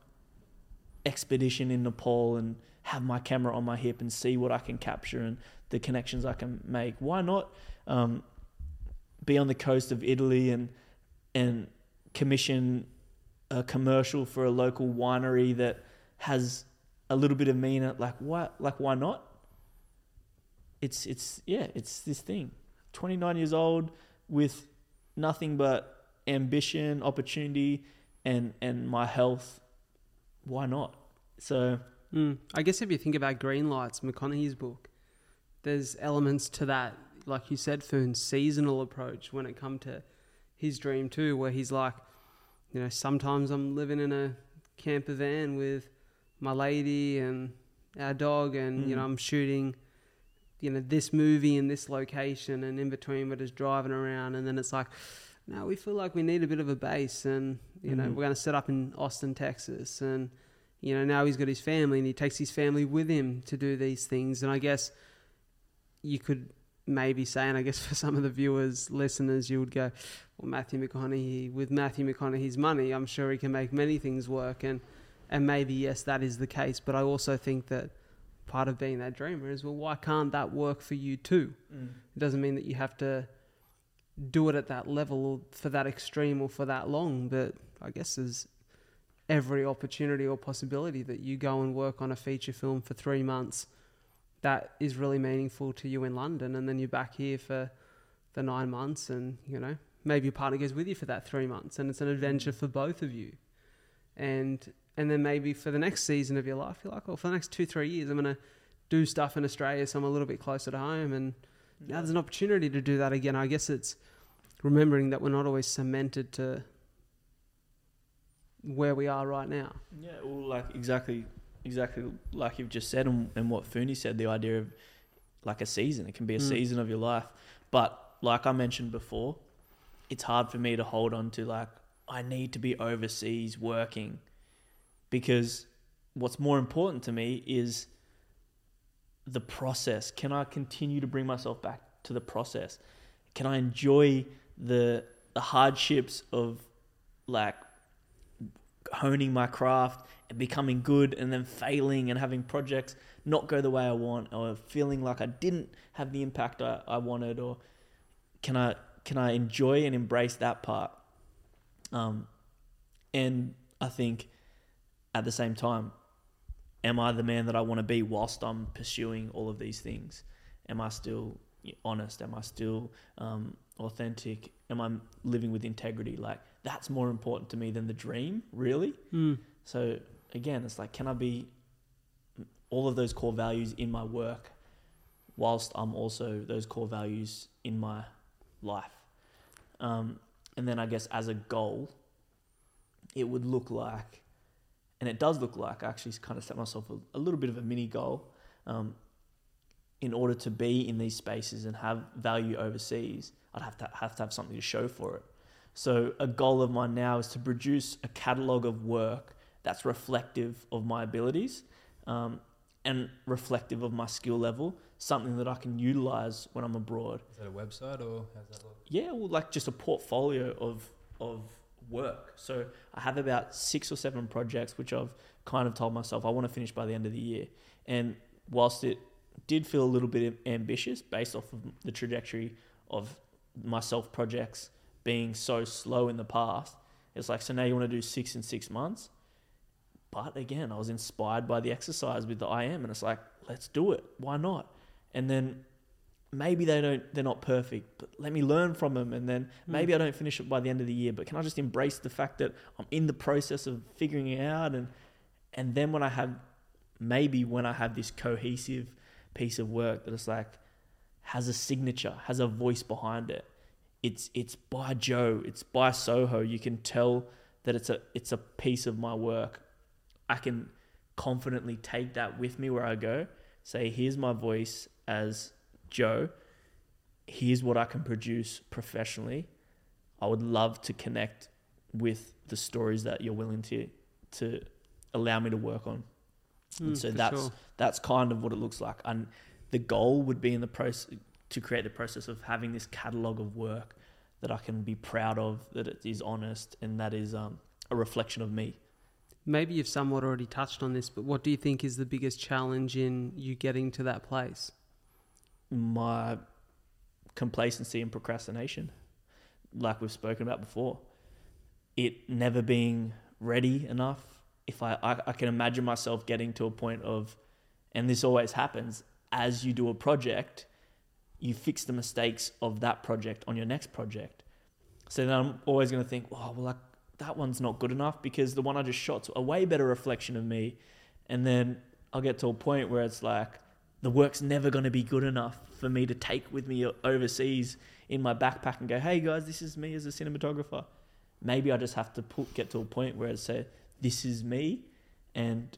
expedition in Nepal and have my camera on my hip and see what I can capture and the connections I can make? Why not um, be on the coast of Italy and and commission a commercial for a local winery that has a little bit of me in it? Like why? Like why not? It's it's yeah, it's this thing. Twenty nine years old with nothing but ambition, opportunity, and and my health. Why not? So Mm. I guess if you think about Green Lights, McConaughey's book, there's elements to that, like you said, Foon's seasonal approach when it come to his dream too, where he's like, you know, sometimes I'm living in a camper van with my lady and our dog, and you Mm. know, I'm shooting, you know, this movie in this location, and in between we're just driving around, and then it's like. No, we feel like we need a bit of a base, and you know Mhm. we're going to set up in Austin, Texas, and you know now he's got his family and he takes his family with him to do these things and i guess you could maybe say and i guess (laughs) for some of the viewers listeners you would go well matthew mcconaughey with matthew mcconaughey's money i'm sure he can make many things work and and maybe yes that is the case but i also think that part of being that dreamer is well why can't that work for you too? Mm. It doesn't mean that you have to do it at that level or for that extreme or for that long but i guess there's every opportunity or possibility that you go and work on a feature film for three months that is really meaningful to you in London and then you're back here for the nine months and you know maybe your partner goes with you for that three months and it's an adventure mm. for both of you. And and then maybe for the next season of your life you're like well, for the next two three years I'm going to do stuff in Australia so I'm a little bit closer to home and now there's an opportunity to do that again I guess it's remembering that we're not always cemented to where we are right now Yeah, well, like exactly, exactly like you've just said, and, and what Phoony said, the idea of like a season. It can be a Mm. season of your life, but like I mentioned before, it's hard for me to hold on to like I need to be overseas working, because what's more important to me is the process. Can I continue to bring myself back to the process? Can I enjoy the the hardships of like honing my craft and becoming good and then failing and having projects not go the way I want or feeling like I didn't have the impact I, I wanted or can I can I enjoy and embrace that part um, and I think at the same time am I the man that I want to be whilst I'm pursuing all of these things? Am I still honest? Am I still um, authentic? Am I living with integrity? Like that's more important to me than the dream really. Mm. so again it's like can i be all of those core values in my work, whilst I'm also those core values in my life. Um, and then I guess as a goal, it would look like, and it does look like, I actually kind of set myself a, a little bit of a mini goal. Um, in order to be in these spaces and have value overseas, I'd have to have to have something to show for it. So a goal of mine now is to produce a catalog of work that's reflective of my abilities um, and reflective of my skill level, something that I can utilize when I'm abroad. Is that a website or how's that look? Yeah, well, like just a portfolio of of work. So I have about six or seven projects which I've kind of told myself I want to finish by the end of the year. And whilst it did feel a little bit ambitious based off of the trajectory of my self projects being so slow in the past, it's like so now you want to do six in six months. But again, I was inspired by the exercise with the I am, and it's like, let's do it. Why not? And then maybe they don't, they're not perfect, but let me learn from them. And then hmm. maybe mm. I don't finish it by the end of the year, but can I just embrace the fact that I'm in the process of figuring it out? And, and then when I have, maybe when I have this cohesive piece of work that is like, has a signature, has a voice behind it. It's, it's by Joe, it's by Soho. You can tell that it's a, it's a piece of my work I can confidently take that with me where I go. Say, here's my voice as Joe. Here's what I can produce professionally. I would love to connect with the stories that you're willing to to allow me to work on. Mm, and so that's sure. that's kind of what it looks like. And the goal would be in the process to create the process of having this catalog of work that I can be proud of, that it is honest, and that is um, a reflection of me. Maybe you've somewhat already touched on this, but what do you think is the biggest challenge in you getting to that place? My complacency and procrastination, like we've spoken about before. It never being ready enough. If I, I, I can imagine myself getting to a point of, and this always happens, as you do a project, you fix the mistakes of that project on your next project. So then I'm always going to think, oh, well, I that one's not good enough because the one I just shot's a way better reflection of me. And then I'll get to a point where it's like the work's never going to be good enough for me to take with me overseas in my backpack and go, hey guys, this is me as a cinematographer. Maybe I just have to put, get to a point where I say, this is me and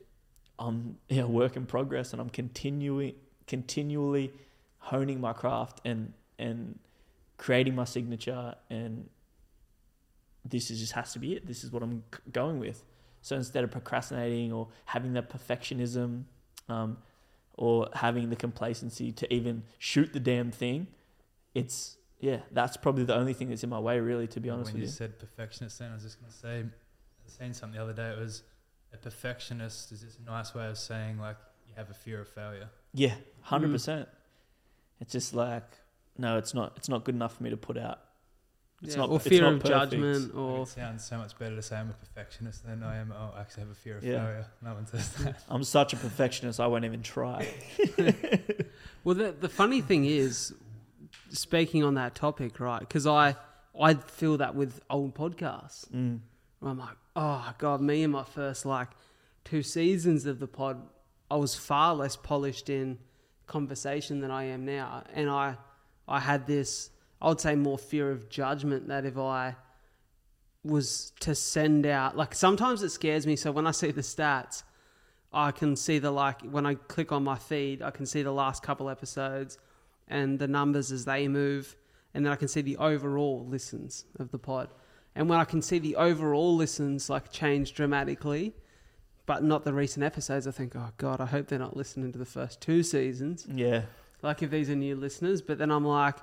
I'm you know, work in progress and I'm continuing continually honing my craft and and creating my signature and this is just has to be it. This is what I'm going with. So instead of procrastinating or having that perfectionism, um, or having the complacency to even shoot the damn thing, it's yeah, that's probably the only thing that's in my way, really. To be honest when with you, When you said perfectionist, then I was just gonna say, I was saying something the other day. It was a perfectionist is this a nice way of saying like you have a fear of failure. Yeah, hundred mm. percent. It's just like no, it's not. It's not good enough for me to put out it's yeah, not, or fear of perfect. judgment, or it sounds so much better to say I'm a perfectionist than I am. Oh, I actually have a fear of yeah. failure. No one says that. (laughs) I'm such a perfectionist. I won't even try. (laughs) well, the the funny thing is, speaking on that topic, right? Because I I feel that with old podcasts. Mm. I'm like, oh god, me and my first like two seasons of the pod, I was far less polished in conversation than I am now, and I I had this I would say more fear of judgment that if I was to send out like sometimes it scares me. So when I see the stats I can see the like when I click on my feed I can see the last couple episodes and the numbers as they move. And then I can see the overall listens of the pod. And when I can see the overall listens like change dramatically but not the recent episodes I think oh god I hope they're not listening to the first two seasons. Yeah. Like if these are new listeners. But then I'm like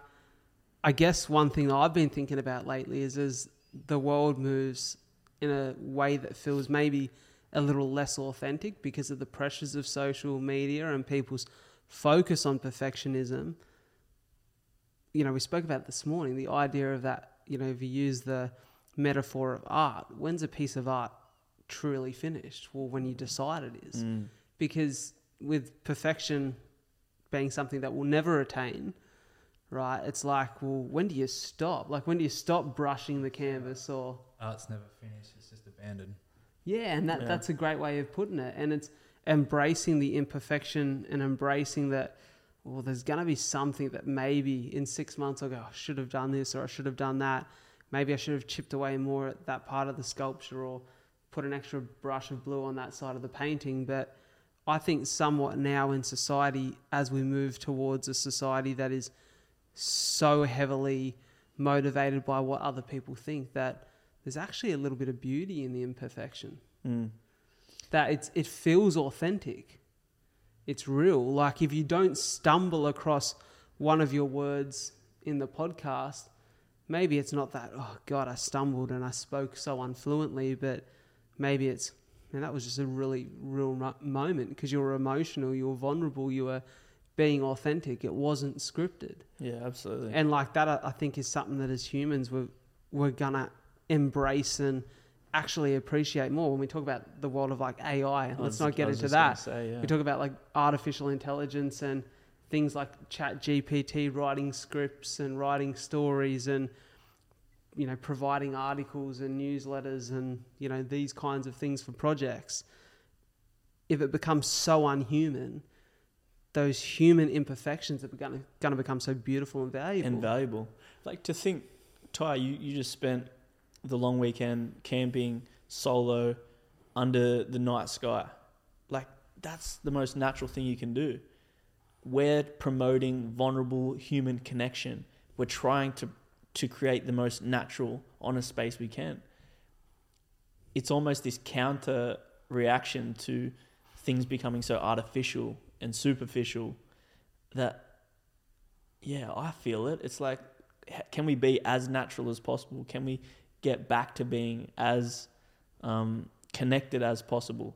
I guess one thing that I've been thinking about lately is as the world moves in a way that feels maybe a little less authentic because of the pressures of social media and people's focus on perfectionism. You know, we spoke about this morning the idea of that, you know, if you use the metaphor of art, when's a piece of art truly finished? Well, when you decide it is. Mm. Because with perfection being something that we'll never attain, right? It's like, well, when do you stop? Like, when do you stop brushing the canvas or? Oh, Art's never finished. It's just abandoned. Yeah, and that, yeah. that's a great way of putting it. And it's embracing the imperfection and embracing that, well, there's going to be something that maybe in six months I'll go, I should have done this or I should have done that. Maybe I should have chipped away more at that part of the sculpture or put an extra brush of blue on that side of the painting. But I think somewhat now in society, as we move towards a society that is so heavily motivated by what other people think, that there's actually a little bit of beauty in the imperfection. Mm. That it's it feels authentic. It's real. Like if you don't stumble across one of your words in the podcast, maybe it's not that, oh God, I stumbled and I spoke so unfluently, but maybe it's, man, that was just a really real moment because you were emotional, you were vulnerable, you were being authentic. It wasn't scripted. Yeah, absolutely. And like that, I think is something that as humans we're we're gonna embrace and actually appreciate more when we talk about the world of like AI. Let's not get into that. Say, yeah. We talk about like artificial intelligence and things like Chat GPT writing scripts and writing stories and you know providing articles and newsletters and you know these kinds of things for projects. If it becomes so unhuman, those human imperfections are going to, going to become so beautiful and valuable. And valuable. Like to think, Tye, you, you just spent the long weekend camping solo under the night sky. Like that's the most natural thing you can do. We're promoting vulnerable human connection. We're trying to to create the most natural, honest space we can. It's almost this counter reaction to things becoming so artificial and superficial that yeah, I feel it. It's like can we be as natural as possible? Can we get back to being as um, connected as possible?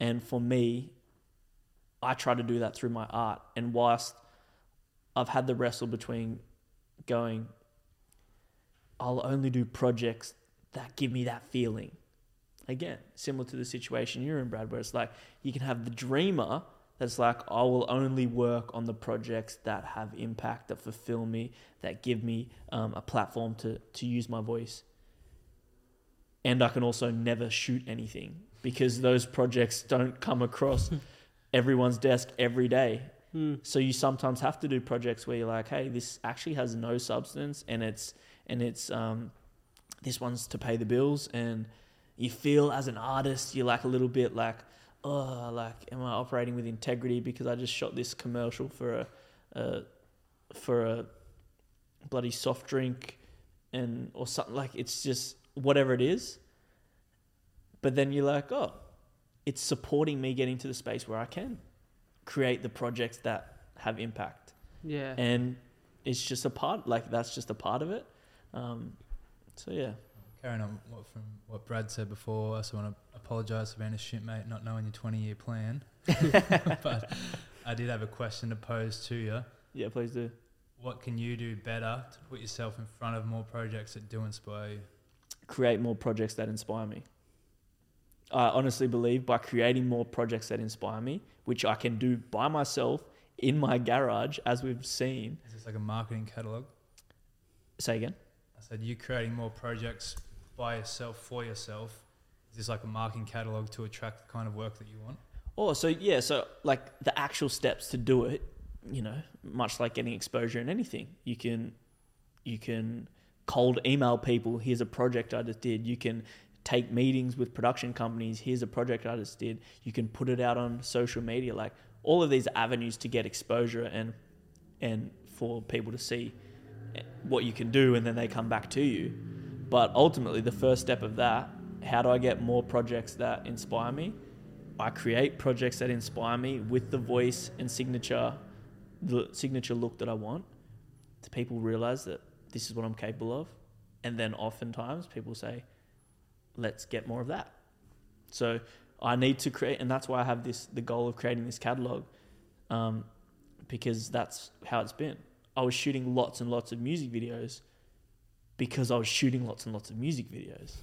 And for me, I try to do that through my art. And whilst I've had the wrestle between going, I'll only do projects that give me that feeling. Again, similar to the situation you're in, Brad, where it's like you can have the dreamer that's like, I will only work on the projects that have impact, that fulfill me, that give me um, a platform to, to use my voice. And I can also never shoot anything because those projects don't come across everyone's desk every day. Mm. So you sometimes have to do projects where you're like, hey, this actually has no substance and it's and it's um, this one's to pay the bills and you feel as an artist you're like a little bit like oh, like, am I operating with integrity because I just shot this commercial for a, a for a bloody soft drink and or something like it's just whatever it is. But then you're like, oh, it's supporting me getting to the space where I can create the projects that have impact. Yeah. And it's just a part, like that's just a part of it. Um, so yeah carrying on what from what Brad said before, I also want to apologise for being a shipmate, not knowing your 20 year plan. (laughs) (laughs) but I did have a question to pose to you. Yeah, please do. What can you do better to put yourself in front of more projects that do inspire you? Create more projects that inspire me. I honestly believe by creating more projects that inspire me, which I can do by myself in my garage, as we've seen. Is this like a marketing catalog? Say again. I said you creating more projects by yourself for yourself? Is this like a marketing catalog to attract the kind of work that you want? Oh, so yeah, so like the actual steps to do it, you know, much like getting exposure in anything, you can you can cold email people. Here's a project I just did. You can take meetings with production companies. Here's a project I just did. You can put it out on social media. Like all of these avenues to get exposure and and for people to see eh, what you can do, and then they come back to you. But ultimately, the first step of that, how do I get more projects that inspire me? I create projects that inspire me with the voice and signature, the signature look that I want. To people realize that this is what I'm capable of, and then oftentimes people say, "Let's get more of that." So I need to create, and that's why I have this the goal of creating this catalog, um, because that's how it's been. I was shooting lots and lots of music videos because I was shooting lots and lots of music videos.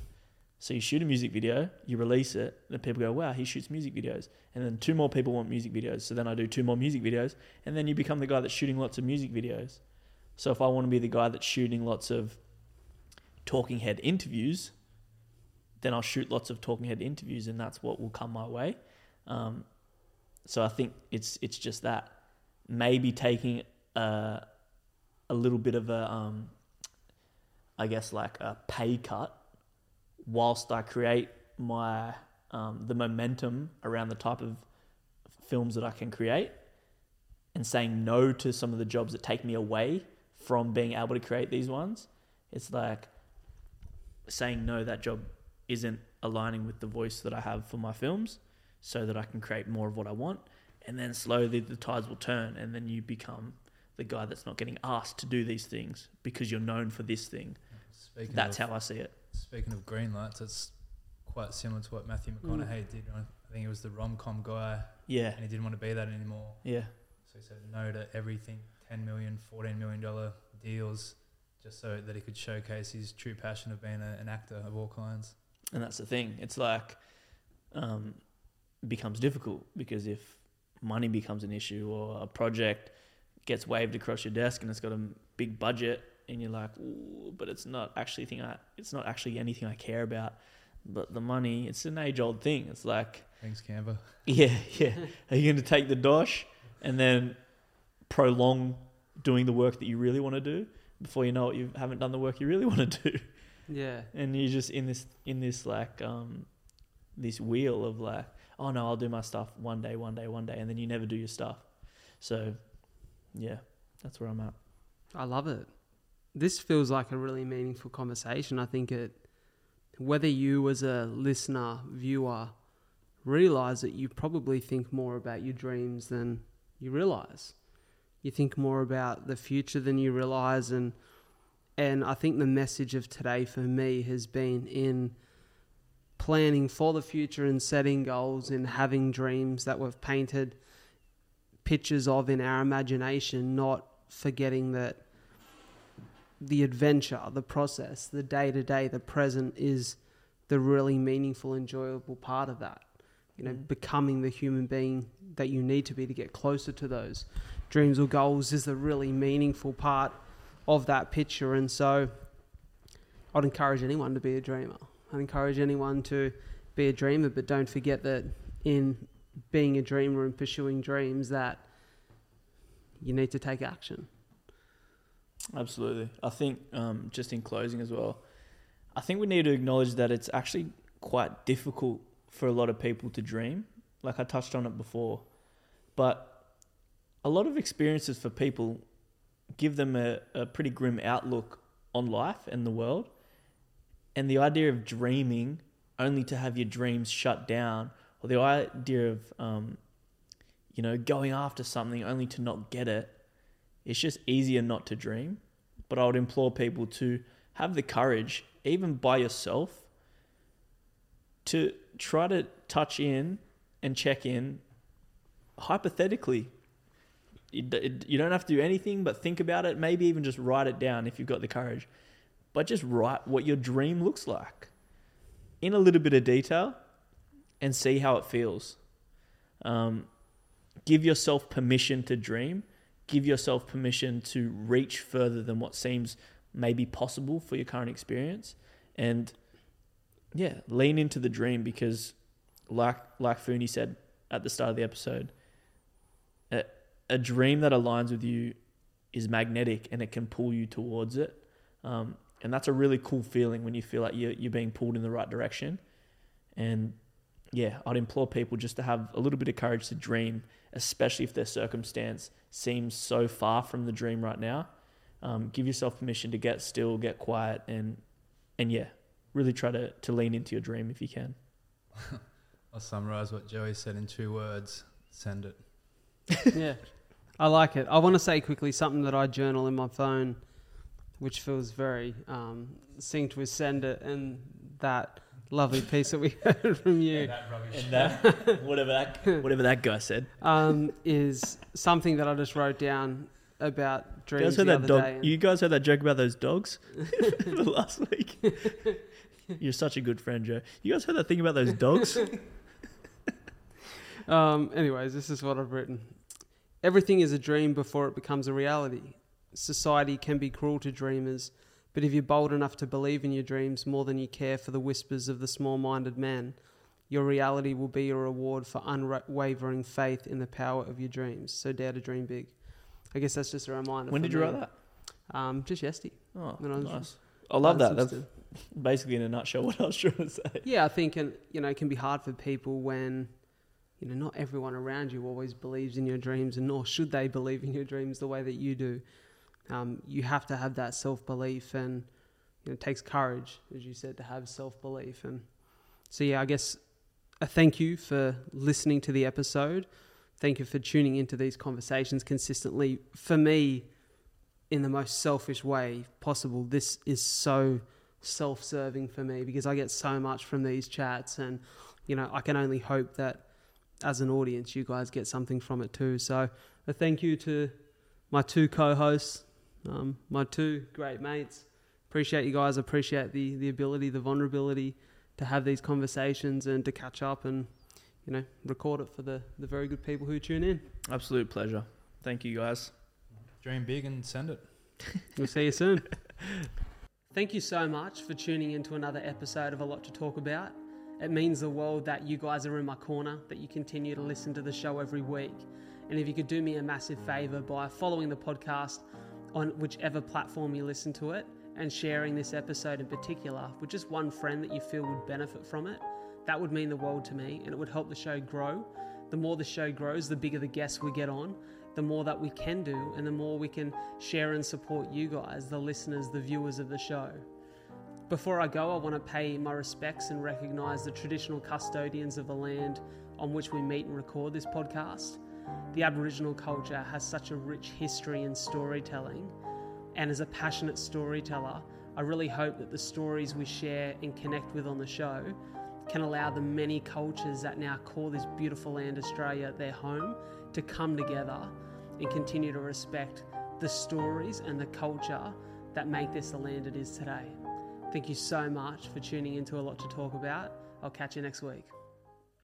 So you shoot a music video, you release it, and people go, "Wow, he shoots music videos." And then two more people want music videos, so then I do two more music videos, and then you become the guy that's shooting lots of music videos. So if I want to be the guy that's shooting lots of talking head interviews, then I'll shoot lots of talking head interviews, and that's what will come my way. Um, so I think it's it's just that maybe taking a a little bit of a um, I guess like a pay cut whilst I create my um, the momentum around the type of films that I can create and saying no to some of the jobs that take me away from being able to create these ones. It's like saying no, that job isn't aligning with the voice that I have for my films so that I can create more of what I want. And then slowly the tides will turn, and then you become the guy that's not getting asked to do these things because you're known for this thing. Speaking that's of, how I see it. Speaking of green lights, it's quite similar to what Matthew mm. McConaughey mm. did. I think he was the rom com guy. Yeah. And he didn't want to be that anymore. Yeah. So he said no to everything 10 million, 14 million dollar deals just so that he could showcase his true passion of being a, an actor of all kinds. And that's the thing. It's like um, becomes difficult because if money becomes an issue or a project gets waved across your desk and it's got a big budget and you're like, but it's not actually thing I, it's not actually anything I care about. But the money, it's an age old thing. It's like thanks, Canva. (laughs) Yeah, yeah. Are you going to take the dosh and then prolong doing the work that you really want to do? before you know it, you haven't done the work you really (laughs) want to do. Yeah. And you're just in this in this like um this wheel of like, oh no, I'll do my stuff one day, one day, one day, and then you never do your stuff. So, yeah, that's where I'm at. I love it. This feels like a really meaningful conversation. I think it, whether you as a listener, viewer, realize that you probably think more about your dreams than you realize you think more about the future than you realize and and I think the message of today for me has been in planning for the future and setting goals and having dreams that we've painted pictures of in our imagination, not forgetting that the adventure, the process, the day to day, the present is the really meaningful, enjoyable part of that. You know, mm. becoming the human being that you need to be to get closer to those dreams or goals is the really meaningful part of that picture. And so I'd encourage anyone to be a dreamer. I'd encourage anyone to be a dreamer, but don't forget that in being a dreamer and pursuing dreams that you need to take action. Absolutely. I think um, just in closing as well, I think we need to acknowledge that it's actually quite difficult for a lot of people to dream. Like I touched on it before, but a lot of experiences for people give them a, a pretty grim outlook on life and the world. And the idea of dreaming only to have your dreams shut down, or the idea of, um, you know, going after something only to not get it, it's just easier not to dream. But I would implore people to have the courage, even by yourself, to try to touch in and check in hypothetically you don't have to do anything but think about it. Maybe even just write it down if you've got the courage. But just write what your dream looks like in a little bit of detail and see how it feels. Um, give yourself permission to dream. Give yourself permission to reach further than what seems maybe possible for your current experience. And yeah, lean into the dream because, like like Phoony said at the start of the episode, a dream that aligns with you is magnetic and it can pull you towards it. Um, and that's a really cool feeling when you feel like you're, you're being pulled in the right direction. And yeah, I'd implore people just to have a little bit of courage to dream, especially if their circumstance seems so far from the dream right now. Um, give yourself permission to get still, get quiet, and and yeah, really try to, to lean into your dream if you can. (laughs) I'll summarize what Joey said in two words send it. (laughs) yeah, I like it. I want to say quickly something that I journal in my phone, which feels very um, synced with Send It and that lovely piece that we (laughs) heard from you. And that, whatever that, whatever that guy said, um, is something that I just wrote down about dreams. You guys heard that dog? You guys heard that joke about those dogs (laughs) last week? (laughs) You're such a good friend, Joe. You guys heard that thing about those dogs? um, anyways, this is what I've written. Everything is a dream before it becomes a reality. Society can be cruel to dreamers, But if you're bold enough to believe in your dreams more than you care for the whispers of the small minded man, your reality will be a reward for unwavering faith in the power of your dreams. So dare to dream big. I guess that's just a reminder. When did you me. write that? Um, just yesterday. Oh, I nice. I love that. That's basically in a nutshell what I was trying to say. Yeah, I think and you know it can be hard for people when you know not everyone around you always believes in your dreams, and nor should they believe in your dreams the way that you do. Um, you have to have that self belief, and you know, it takes courage, as you said, to have self belief. And so, yeah, I guess a thank you for listening to the episode. Thank you for tuning into these conversations consistently. For me, in the most selfish way possible, this is so self serving for me because I get so much from these chats, and you know, I can only hope that as an audience, you guys get something from it too. So, a thank you to my two co hosts, um, my two great mates. Appreciate you guys. Appreciate the the ability, the vulnerability to have these conversations and to catch up and you know record it for the the very good people who tune in. Absolute pleasure. Thank you guys. Dream big and send it. (laughs) we'll see you soon. Thank you so much for tuning into another episode of A Lot to Talk About. It means the world that you guys are in my corner, that you continue to listen to the show every week. And if you could do me a massive favor by following the podcast on whichever platform you listen to it and sharing this episode in particular with just one friend that you feel would benefit from it, that would mean the world to me and it would help the show grow. The more the show grows, the bigger the guests we get on, the more that we can do, and the more we can share and support you guys, the listeners, the viewers of the show. Before I go, I want to pay my respects and recognize the traditional custodians of the land on which we meet and record this podcast. The Aboriginal culture has such a rich history and storytelling, and as a passionate storyteller, I really hope that the stories we share and connect with on the show can allow the many cultures that now call this beautiful land Australia their home to come together and continue to respect the stories and the culture that make this the land it is today. Thank you so much for tuning into a lot to talk about. I'll catch you next week.